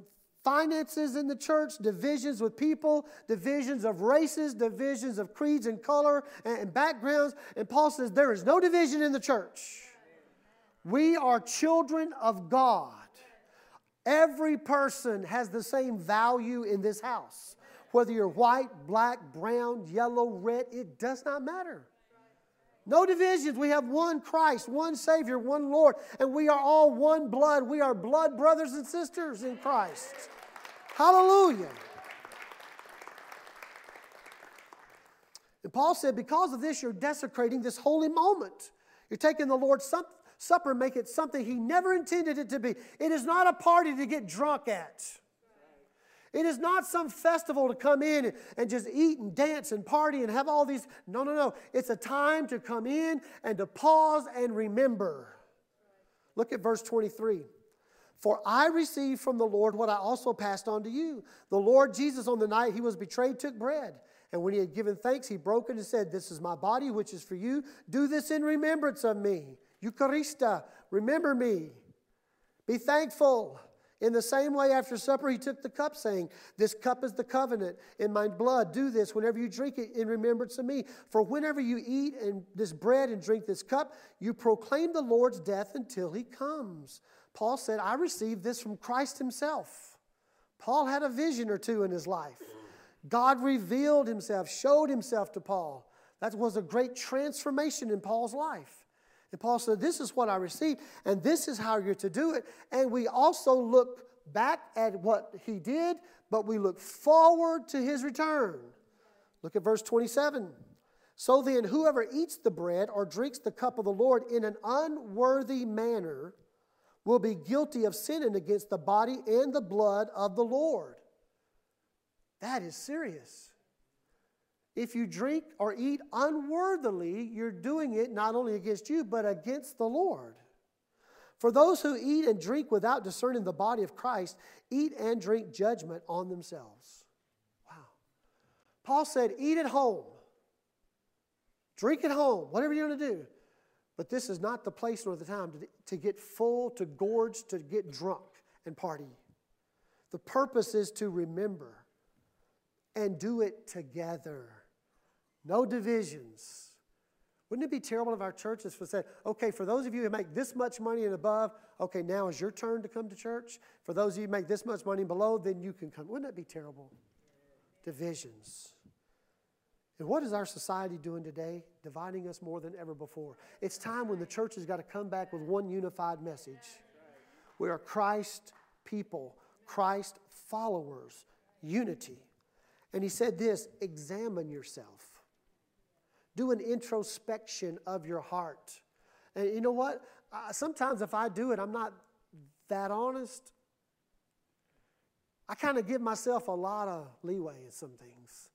finances in the church, divisions with people, divisions of races, divisions of creeds and color and backgrounds. And Paul says there is no division in the church. We are children of God. Every person has the same value in this house. Whether you're white, black, brown, yellow, red, it does not matter. No divisions. We have one Christ, one Savior, one Lord, and we are all one blood. We are blood brothers and sisters in Christ. Hallelujah. And Paul said, because of this, you're desecrating this holy moment. You're taking the Lord's Supper, make it something He never intended it to be. It is not a party to get drunk at. It is not some festival to come in and just eat and dance and party and have all these. No, no, no. It's a time to come in and to pause and remember. Look at verse 23. For I received from the Lord what I also passed on to you. The Lord Jesus, on the night he was betrayed, took bread. And when he had given thanks, he broke it and said, This is my body, which is for you. Do this in remembrance of me. Eucharista, remember me. Be thankful. In the same way, after supper, he took the cup, saying, This cup is the covenant in my blood. Do this whenever you drink it in remembrance of me. For whenever you eat and this bread and drink this cup, you proclaim the Lord's death until he comes. Paul said, I received this from Christ himself. Paul had a vision or two in his life. God revealed himself, showed himself to Paul. That was a great transformation in Paul's life. And Paul said, This is what I received, and this is how you're to do it. And we also look back at what he did, but we look forward to his return. Look at verse 27. So then, whoever eats the bread or drinks the cup of the Lord in an unworthy manner will be guilty of sinning against the body and the blood of the Lord. That is serious. If you drink or eat unworthily, you're doing it not only against you, but against the Lord. For those who eat and drink without discerning the body of Christ eat and drink judgment on themselves. Wow. Paul said, Eat at home, drink at home, whatever you're going to do. But this is not the place nor the time to, to get full, to gorge, to get drunk and party. The purpose is to remember and do it together No divisions. Wouldn't it be terrible if our churches say, okay, for those of you who make this much money and above, okay, now is your turn to come to church. For those of you who make this much money below, then you can come. Wouldn't that be terrible? Divisions. And what is our society doing today? Dividing us more than ever before. It's time when the church has got to come back with one unified message. We are Christ people, Christ followers, unity. And he said this examine yourself, do an introspection of your heart. And you know what? Sometimes if I do it, I'm not that honest. I kind of give myself a lot of leeway in some things.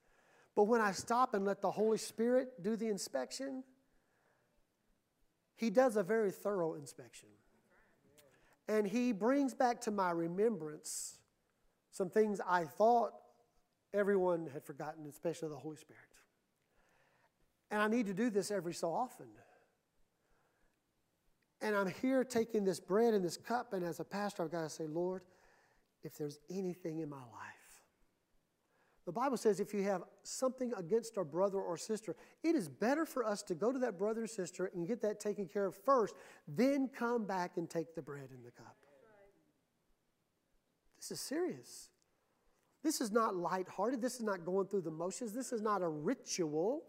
But when I stop and let the Holy Spirit do the inspection, He does a very thorough inspection. And He brings back to my remembrance some things I thought everyone had forgotten, especially the Holy Spirit. And I need to do this every so often. And I'm here taking this bread and this cup, and as a pastor, I've got to say, Lord, if there's anything in my life the Bible says if you have something against our brother or sister, it is better for us to go to that brother or sister and get that taken care of first, then come back and take the bread and the cup. This is serious. This is not lighthearted. This is not going through the motions. This is not a ritual.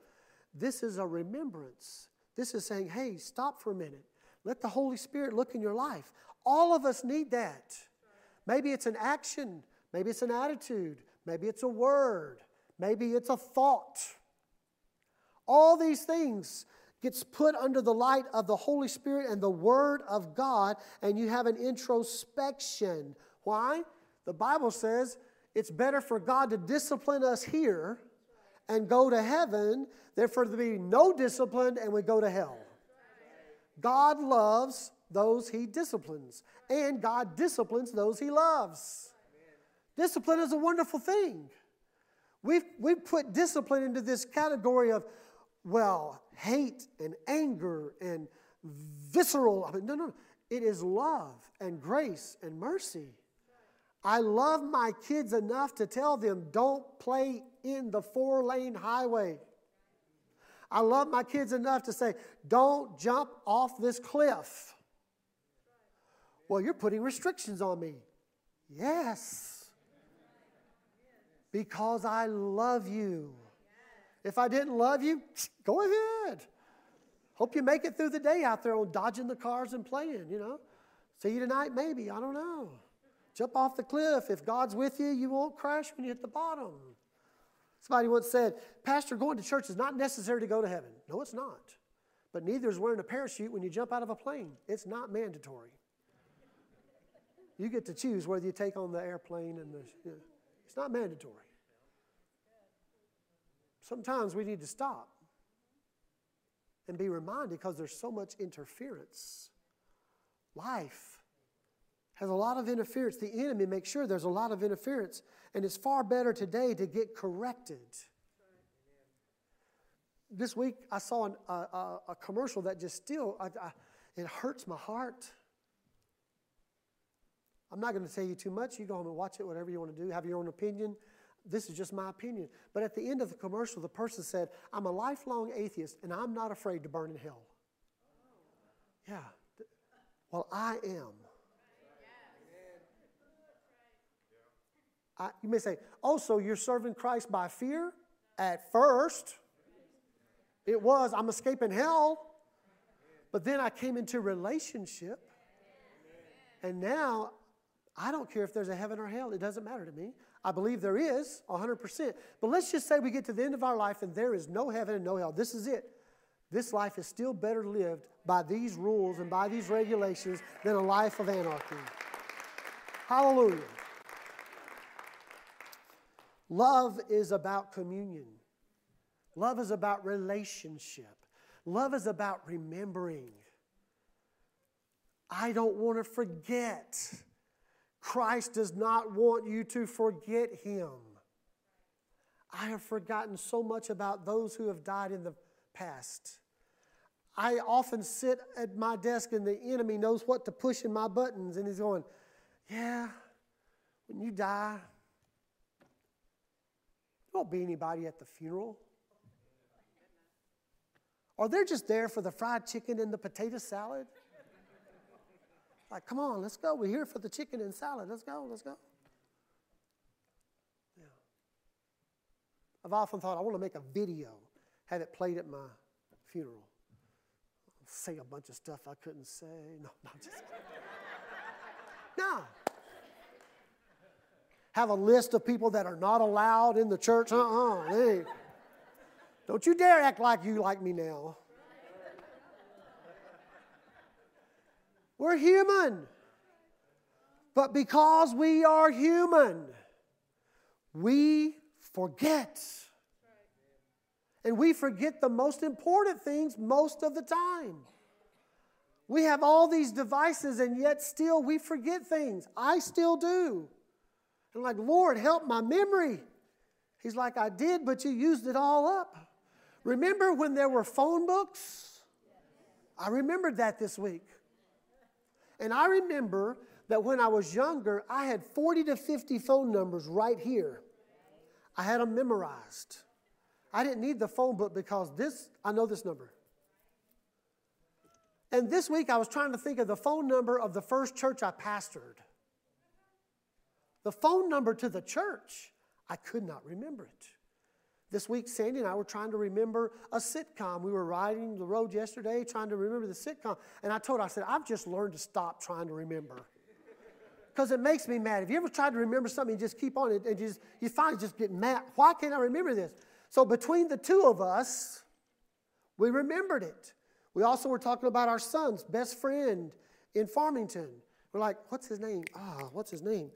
This is a remembrance. This is saying, hey, stop for a minute. Let the Holy Spirit look in your life. All of us need that. Maybe it's an action, maybe it's an attitude, Maybe it's a word. Maybe it's a thought. All these things gets put under the light of the Holy Spirit and the Word of God, and you have an introspection. Why? The Bible says it's better for God to discipline us here and go to heaven Therefore, there be no discipline and we go to hell. God loves those he disciplines, and God disciplines those he loves. Discipline is a wonderful thing. We've, we've put discipline into this category of, well, hate and anger and visceral. I mean, no, no. It is love and grace and mercy. I love my kids enough to tell them don't play in the four lane highway. I love my kids enough to say don't jump off this cliff. Well, you're putting restrictions on me. Yes because I love you. If I didn't love you, go ahead. Hope you make it through the day out there on dodging the cars and playing, you know. See you tonight, maybe. I don't know. Jump off the cliff. If God's with you, you won't crash when you hit the bottom. Somebody once said, Pastor, going to church is not necessary to go to heaven. No, it's not. But neither is wearing a parachute when you jump out of a plane. It's not mandatory. You get to choose whether you take on the airplane and the. It's not mandatory. Sometimes we need to stop and be reminded because there's so much interference. Life has a lot of interference. The enemy makes sure there's a lot of interference, and it's far better today to get corrected. This week, I saw an, a, a, a, commercial that just still, I, I, it hurts my heart. I'm not going to tell you too much. You go home and watch it, whatever you want to do, have your own opinion. This is just my opinion. But at the end of the commercial, the person said, I'm a lifelong atheist and I'm not afraid to burn in hell. Yeah. Well, I am. I, you may say, oh, so you're serving Christ by fear? At first, it was, I'm escaping hell. But then I came into relationship. And now I don't care if there's a heaven or hell, it doesn't matter to me. I believe there is 100%. But let's just say we get to the end of our life and there is no heaven and no hell. This is it. This life is still better lived by these rules and by these regulations than a life of anarchy. Hallelujah. Love is about communion. Love is about relationship. Love is about remembering. I don't want to forget. Christ does not want you to forget him. I have forgotten so much about those who have died in the past. I often sit at my desk and the enemy knows what to push in my buttons, and he's going, Yeah, when you die, won't be anybody at the funeral. Or they're just there for the fried chicken and the potato salad. Like, come on, let's go. We're here for the chicken and salad. Let's go, let's go. Yeah. I've often thought I want to make a video, have it played at my funeral. Say a bunch of stuff I couldn't say. No, no, just no. Have a list of people that are not allowed in the church. Uh-uh. Hey. Don't you dare act like you like me now. We're human. But because we are human, we forget. And we forget the most important things most of the time. We have all these devices, and yet still we forget things. I still do. And like, Lord, help my memory. He's like, I did, but you used it all up. Remember when there were phone books? I remembered that this week. And I remember that when I was younger, I had 40 to 50 phone numbers right here. I had them memorized. I didn't need the phone book because this, I know this number. And this week I was trying to think of the phone number of the first church I pastored. The phone number to the church, I could not remember it. This week, Sandy and I were trying to remember a sitcom. We were riding the road yesterday trying to remember the sitcom. And I told her, I said, I've just learned to stop trying to remember. Because it makes me mad. Have you ever tried to remember something and just keep on it and just, you finally just get mad? Why can't I remember this? So between the two of us, we remembered it. We also were talking about our son's best friend in Farmington. We're like, what's his name? Ah, what's his name?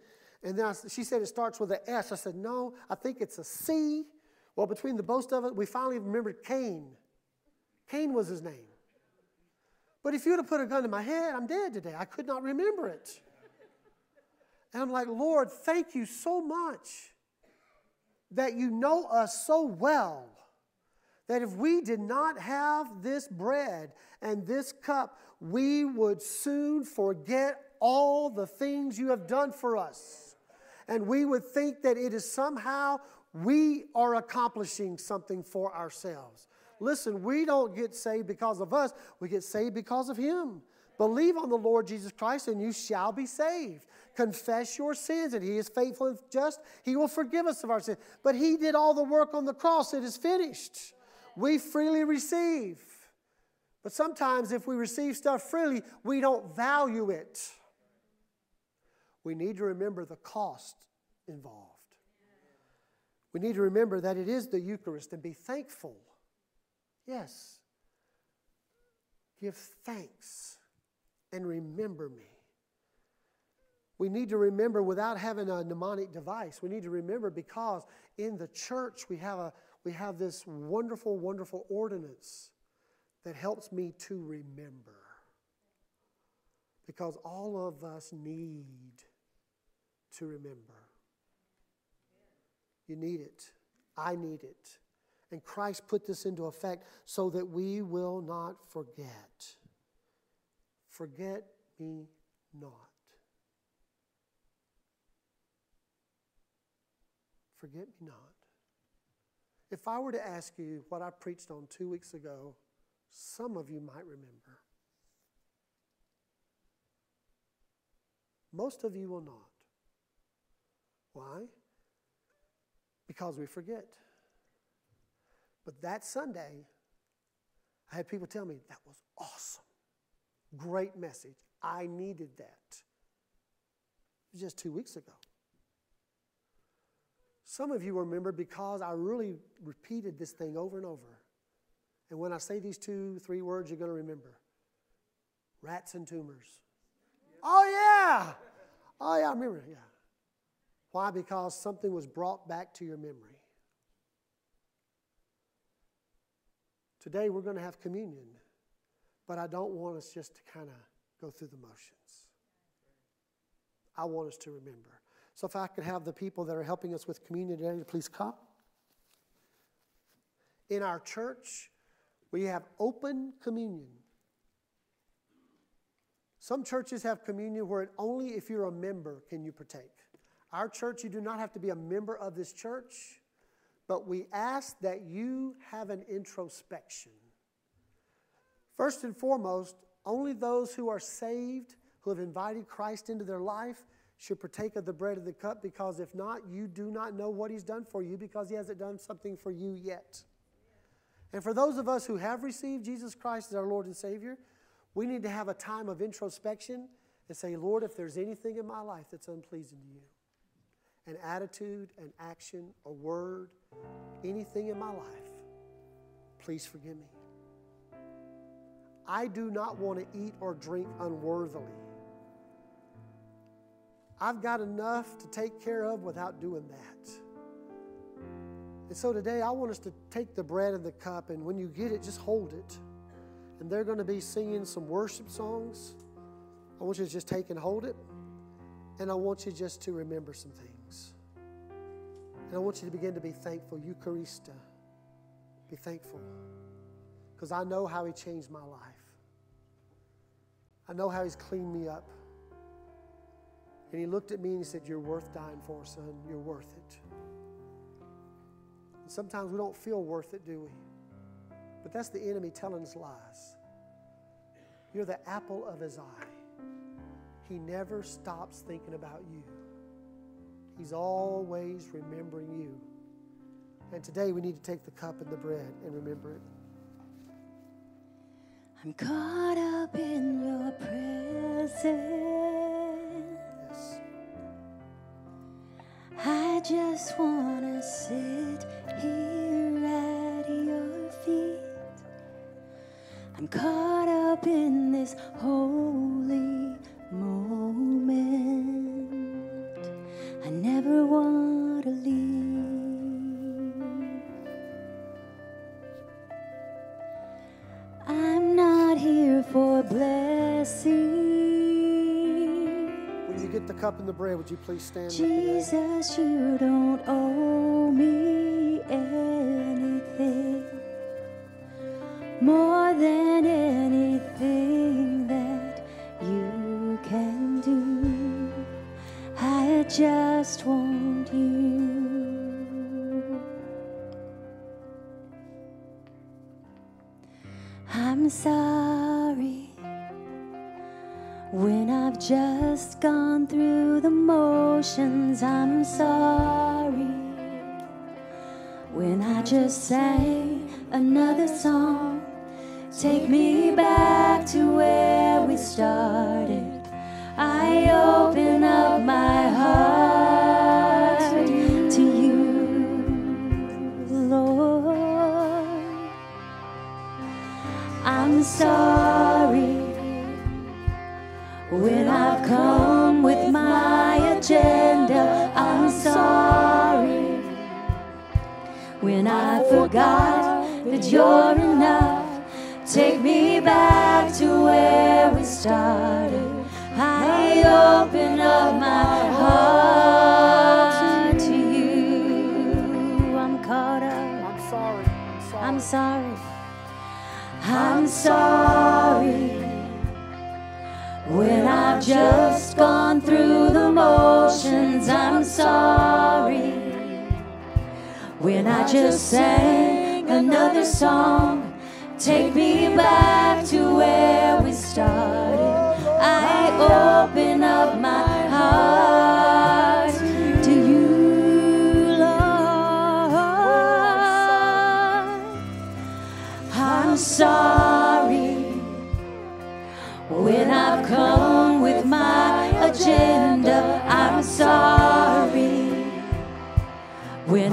And then I, she said it starts with an S. I said, no, I think it's a C. Well, between the both of us, we finally remembered Cain. Cain was his name. But if you would have put a gun to my head, I'm dead today. I could not remember it. And I'm like, Lord, thank you so much that you know us so well that if we did not have this bread and this cup, we would soon forget all the things you have done for us. And we would think that it is somehow we are accomplishing something for ourselves. Listen, we don't get saved because of us, we get saved because of Him. Believe on the Lord Jesus Christ and you shall be saved. Confess your sins and He is faithful and just. He will forgive us of our sins. But He did all the work on the cross, it is finished. We freely receive. But sometimes if we receive stuff freely, we don't value it. We need to remember the cost involved. We need to remember that it is the Eucharist and be thankful. Yes. Give thanks and remember me. We need to remember without having a mnemonic device. We need to remember because in the church we have, a, we have this wonderful, wonderful ordinance that helps me to remember. Because all of us need to remember. You need it. I need it. And Christ put this into effect so that we will not forget. Forget me not. Forget me not. If I were to ask you what I preached on two weeks ago, some of you might remember. Most of you will not. Why? because we forget. But that Sunday, I had people tell me, that was awesome. Great message. I needed that. Just two weeks ago. Some of you remember because I really repeated this thing over and over. And when I say these two, three words, you're going to remember rats and tumors. Oh, yeah. Oh, yeah, I remember. Yeah. Why? Because something was brought back to your memory. Today we're going to have communion, but I don't want us just to kind of go through the motions. I want us to remember. So if I could have the people that are helping us with communion today to please come. In our church, we have open communion. Some churches have communion where only if you're a member can you partake. Our church, you do not have to be a member of this church, but we ask that you have an introspection First and foremost, only those who are saved, who have invited Christ into their life, should partake of the bread and the cup because if not, you do not know what He's done for you because He hasn't done something for you yet. And for those of us who have received Jesus Christ as our Lord and Savior, we need to have a time of introspection and say, Lord, if there's anything in my life that's unpleasing to you, an attitude, an action, a word, anything in my life, please forgive me. I do not want to eat or drink unworthily. I've got enough to take care of without doing that. And so today I want us to take the bread and the cup, and when you get it, just hold it. And they're going to be singing some worship songs. I want you to just take and hold it. And I want you just to remember some things. And I want you to begin to be thankful. Eucharista. Be thankful. Because I know how He changed my life. I know how He's cleaned me up. And He looked at me and He said, You're worth dying for, son. You're worth it. And sometimes we don't feel worth it, do we? But that's the enemy telling us lies. You're the apple of His eye. He never stops thinking about you. He's always remembering you. And today we need to take the cup and the bread and remember it. I'm caught up in your presence. Yes. I just want to sit here at your feet. I'm caught up in this holy cup and the bread, would you please stand? Jesus, you don't owe me I sang another song. Take me back to where we started. I open up my heart to you, Lord. I'm sorry Forgot that you're enough. Take me back to where we started. I open up my heart to you. I'm caught up. I'm sorry. I'm sorry. I'm sorry when I've just gone through the motions. I'm sorry when I just sang another song. Take me back to where we started. I open up my heart to you, Lord. I'm sorry when I've come with my agenda. I'm sorry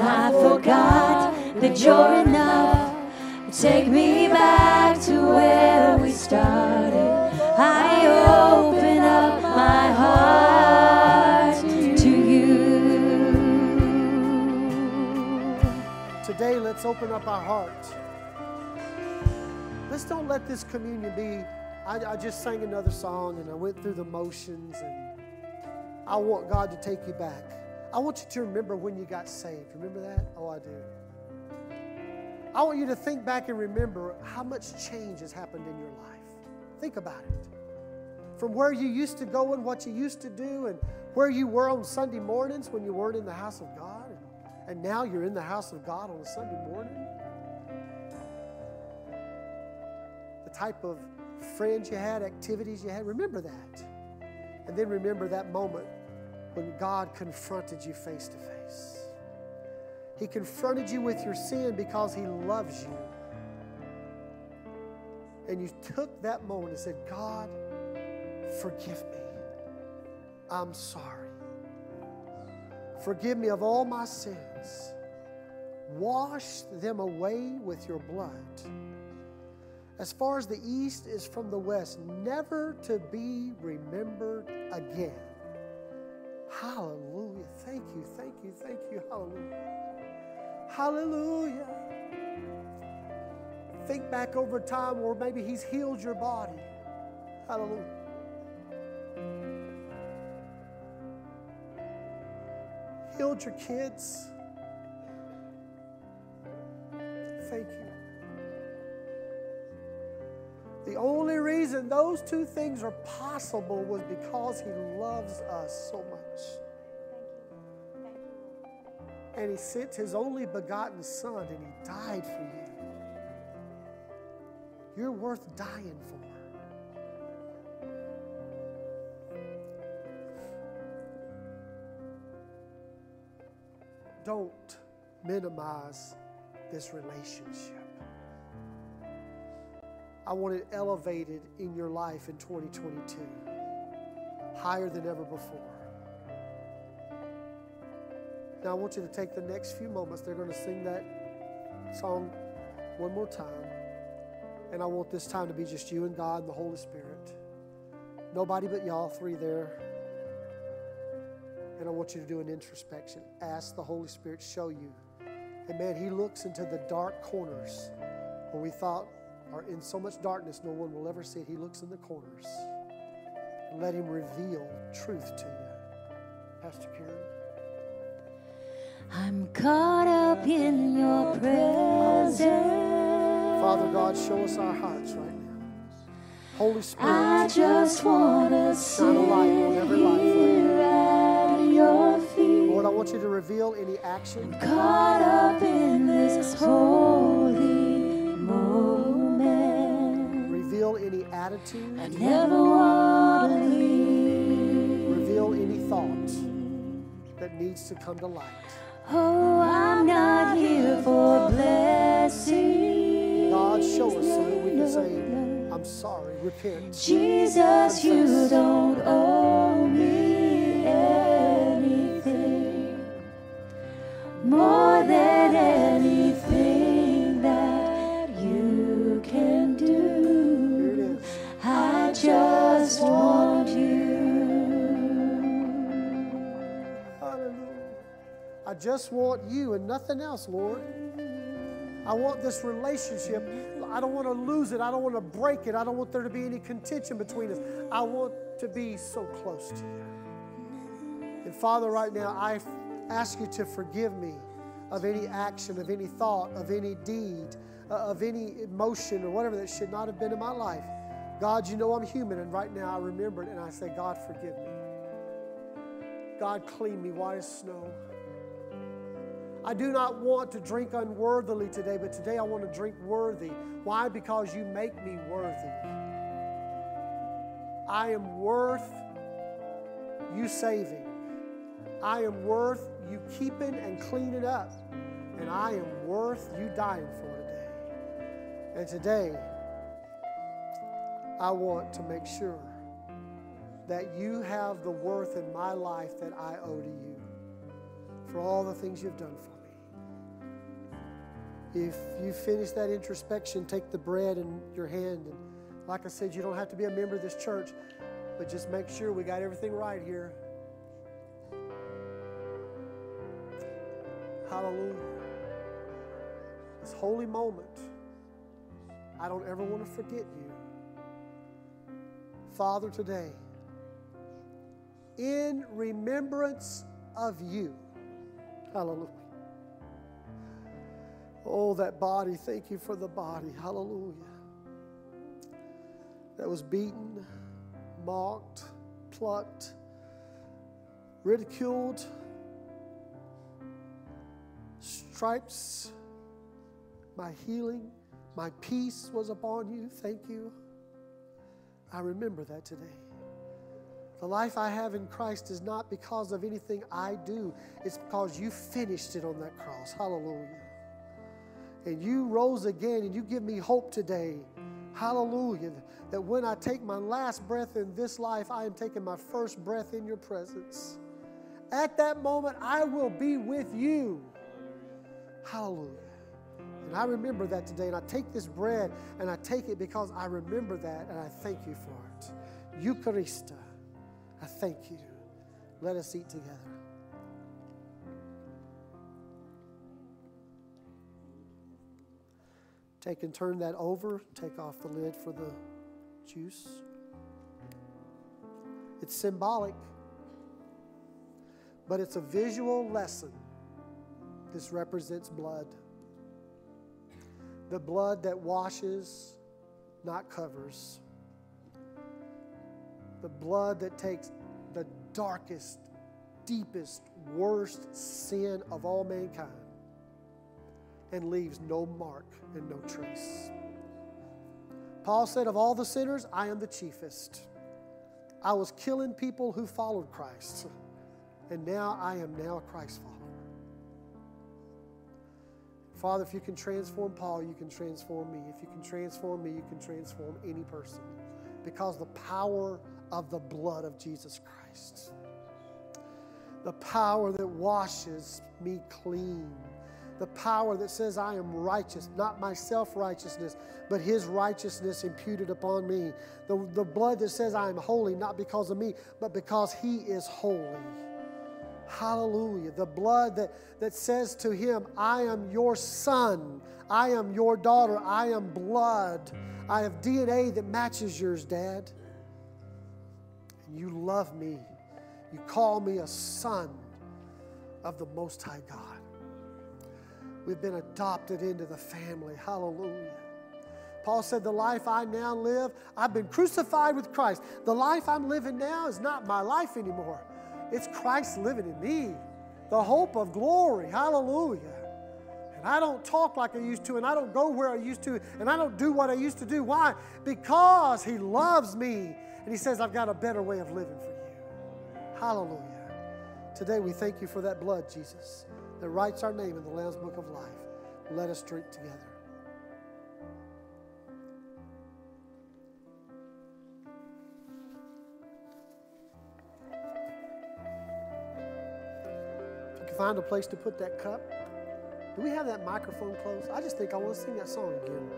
I forgot that you're enough. Take me back to where we started. I open up my heart to you. Today, let's open up our hearts. Let's don't let this communion be, I, I just sang another song and I went through the motions and I want God to take you back. I want you to remember when you got saved. Remember that? Oh, I do. I want you to think back and remember how much change has happened in your life. Think about it. From where you used to go and what you used to do, and where you were on Sunday mornings when you weren't in the house of God, and, now you're in the house of God on a Sunday morning. The type of friends you had, activities you had. Remember that. And then remember that moment when God confronted you face to face. He confronted you with your sin because He loves you. And you took that moment and said, God, forgive me. I'm sorry. Forgive me of all my sins. Wash them away with your blood. As far as the east is from the west, never to be remembered again. Hallelujah. Thank you, thank you, thank you. Hallelujah. Hallelujah. Think back over time where maybe He's healed your body. Hallelujah. Healed your kids. Thank you. The only reason those two things are possible was because He loves us so much. And He sent His only begotten Son and He died for you. You're worth dying for. Don't minimize this relationship. I want it elevated in your life in 2022, higher than ever before. Now, I want you to take the next few moments. They're going to sing that song one more time. And I want this time to be just you and God and the Holy Spirit. Nobody but y'all three there. And I want you to do an introspection. Ask the Holy Spirit, show you. And man, He looks into the dark corners where we thought are in so much darkness no one will ever see it. He looks in the corners. And let Him reveal truth to you. Pastor Karen. I'm caught up in your presence. Father God, show us our hearts right now. Holy Spirit, I just want to shine a light on every life at your feet. Lord, I want you to reveal any action, I'm Caught up in this holy moment. Any attitude, I never want to leave. reveal any thought that needs to come to light. Oh, I'm not here for blessing. God, show us so that we can say, I'm sorry, repent. Jesus, you don't owe me just want you and nothing else, Lord. I want this relationship. I don't want to lose it. I don't want to break it. I don't want there to be any contention between us. I want to be so close to you. And Father, right now, I ask you to forgive me of any action, of any thought, of any deed, uh, of any emotion or whatever that should not have been in my life. God, you know I'm human, and right now I remember it and I say, God, forgive me. God, clean me white as snow. I do not want to drink unworthily today, but today I want to drink worthy. Why? Because you make me worthy. I am worth you saving. I am worth you keeping and cleaning up. And I am worth you dying for today. And today, I want to make sure that you have the worth in my life that I owe to you for all the things you've done for me. If you finish that introspection, take the bread in your hand. And like I said, you don't have to be a member of this church, but just make sure we got everything right here. Hallelujah. This holy moment, I don't ever want to forget you. Father, today, in remembrance of you. Hallelujah. Oh, that body. Thank you for the body. Hallelujah. That was beaten, mocked, plucked, ridiculed, stripes, my healing. My peace was upon you. Thank you. I remember that today. The life I have in Christ is not because of anything I do, it's because you finished it on that cross. Hallelujah. And you rose again and you give me hope today. Hallelujah. That when I take my last breath in this life, I am taking my first breath in your presence. At that moment, I will be with you. Hallelujah. And I remember that today. And I take this bread and I take it because I remember that and I thank you for it. Eucharista. I thank you. Let us eat together. Take and turn that over. Take off the lid for the juice. It's symbolic, but it's a visual lesson. This represents blood. The blood that washes, not covers. The blood that takes the darkest, deepest, worst sin of all mankind and leaves no mark and no trace. Paul said, Of all the sinners, I am the chiefest. I was killing people who followed Christ, and now I am now a Christ follower. Father, if you can transform Paul, you can transform me. If you can transform me, you can transform any person. Because the power of the blood of Jesus Christ, the power that washes me clean the power that says I am righteous, not my self righteousness, but His righteousness imputed upon me. The, the blood that says I am holy, not because of me, but because He is holy. Hallelujah. The blood that, that says to Him, I am your son, I am your daughter, I am blood. I have DNA that matches yours, Dad. And you love me. You call me a son of the Most High God. We've been adopted into the family. Hallelujah. Paul said, The life I now live, I've been crucified with Christ. The life I'm living now is not my life anymore. It's Christ living in me, the hope of glory. Hallelujah. And I don't talk like I used to, and I don't go where I used to, and I don't do what I used to do. Why? Because He loves me, and He says, I've got a better way of living for you. Hallelujah. Today we thank you for that blood, Jesus that writes our name in the Lamb's Book of Life. Let us drink together. If you can find a place to put that cup. Do we have that microphone close? I just think I want to sing that song again.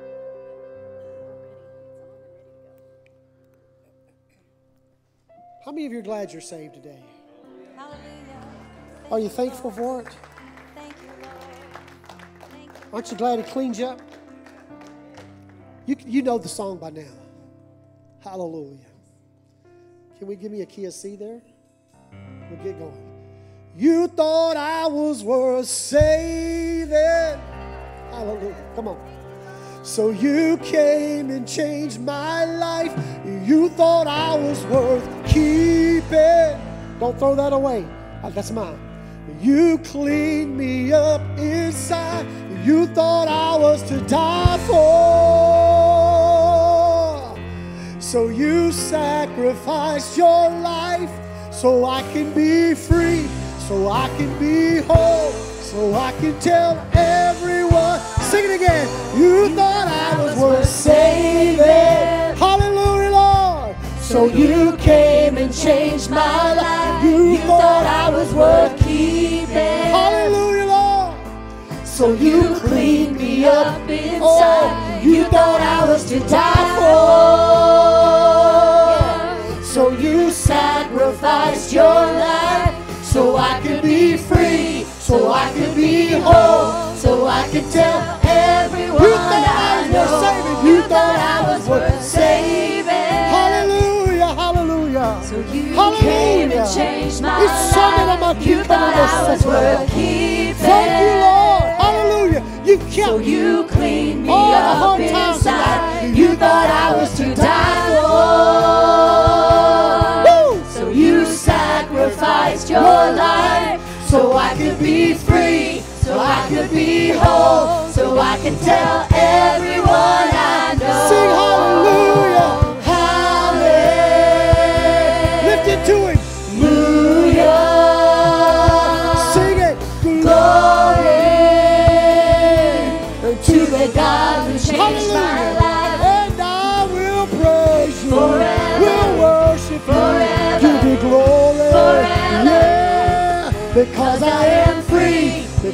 How many of you are glad you're saved today? Hallelujah. Are you thankful for it? Aren't you glad He cleans you up? You, you know the song by now. Hallelujah. Can we give me a key of C there? We'll get going. You thought I was worth saving. Hallelujah. Come on. So you came and changed my life. You thought I was worth keeping. Don't throw that away. Uh, that's mine. You cleaned me up inside. You thought I was to die for. So you sacrificed your life so I can be free, so I can be whole, so I can tell everyone. Sing it again. You thought I was worth saving. Hallelujah, Lord. So you came and changed my life. You thought I was worth So you cleaned me up inside. Oh, you thought I was to die for. So you sacrificed your life so I could be free, so I could be whole, so I could tell everyone You thought I I was worth know. saving. You thought I was worth saving. Hallelujah, hallelujah. So you Hallelujah. came and changed my It's Sunday, I'm life. You thought I was worth keeping. Thank you, Lord. You kept So you cleaned me All the up times inside. You thought I was to die for. Woo! So you sacrificed your life so I could be free, so I could be whole, so I can tell everyone I know. Sing. Hallelujah.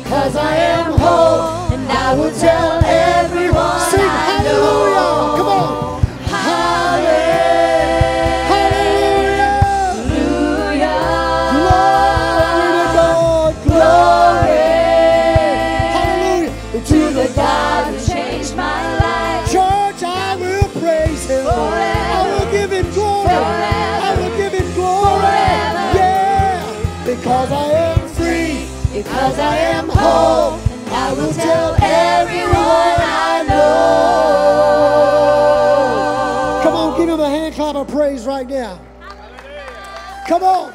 Because I am whole. And I will tell everyone Sing hallelujah. Come on. Come on.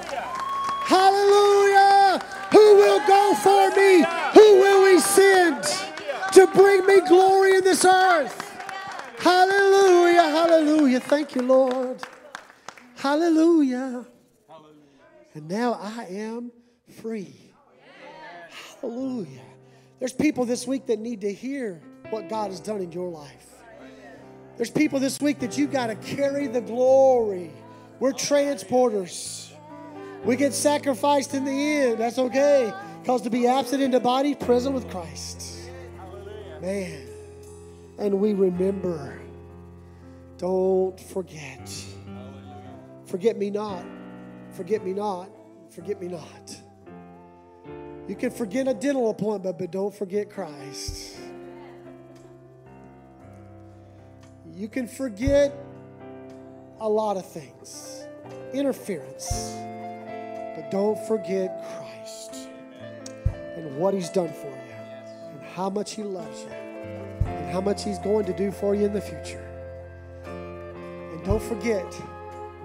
Hallelujah. Who will go for me? Who will we send to bring me glory in this earth? Hallelujah. Hallelujah. Thank you, Lord. Hallelujah. And now I am free. Hallelujah. There's people this week that need to hear what God has done in your life. There's people this week that you've got to carry the glory. We're transporters. We get sacrificed in the end. That's okay. Because to be absent in the body, present with Christ. Man. And we remember. Don't forget. Forget me not. Forget me not. Forget me not. You can forget a dental appointment, but don't forget Christ. You can forget a lot of things, interference, but don't forget Christ and what He's done for you, and how much He loves you, and how much He's going to do for you in the future. And don't forget,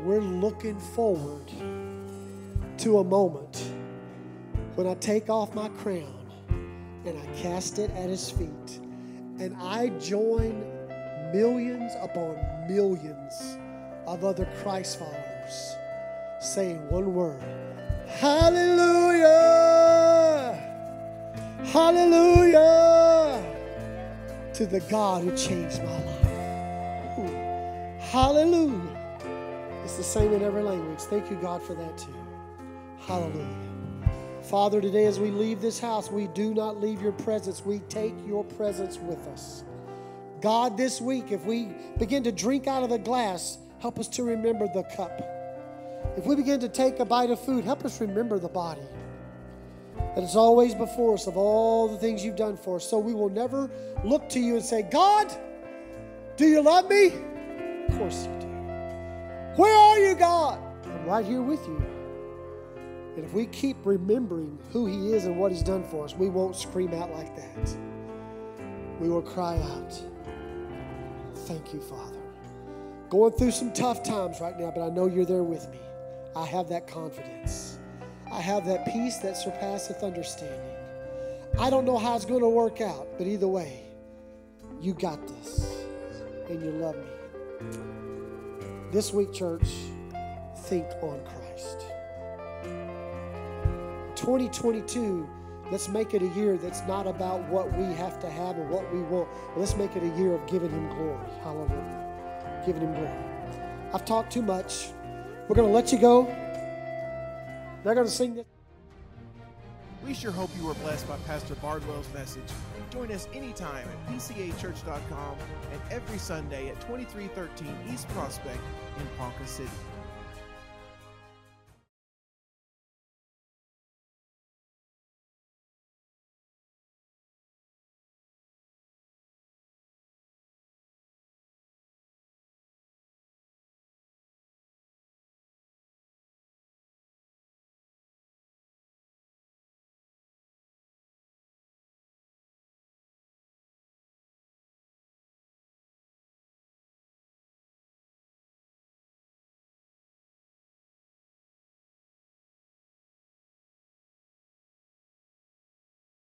we're looking forward to a moment when I take off my crown and I cast it at his feet, and I join millions upon millions of other Christ followers saying one word Hallelujah! Hallelujah! To the God who changed my life. Ooh. Hallelujah! It's the same in every language. Thank you, God, for that too. Hallelujah. Father, today as we leave this house, we do not leave your presence. We take your presence with us. God, this week, if we begin to drink out of the glass, help us to remember the cup. If we begin to take a bite of food, help us remember the body. That is always before us of all the things you've done for us. So we will never look to you and say, God, do you love me? Of course you do. Where are you, God? I'm right here with you. And if we keep remembering who He is and what He's done for us, we won't scream out like that. We will cry out, Thank you, Father. Going through some tough times right now, but I know you're there with me. I have that confidence. I have that peace that surpasseth understanding. I don't know how it's going to work out, but either way, you got this and you love me. This week, church, think on Christ. 2022, let's make it a year that's not about what we have to have or what we want. Let's make it a year of giving Him glory. Hallelujah. Giving Him glory. I've talked too much. We're going to let you go. They're going to sing this. We sure hope you were blessed by Pastor Bardwell's message. Join us anytime at pcachurch.com and every Sunday at 2313 East Prospect in Ponca City.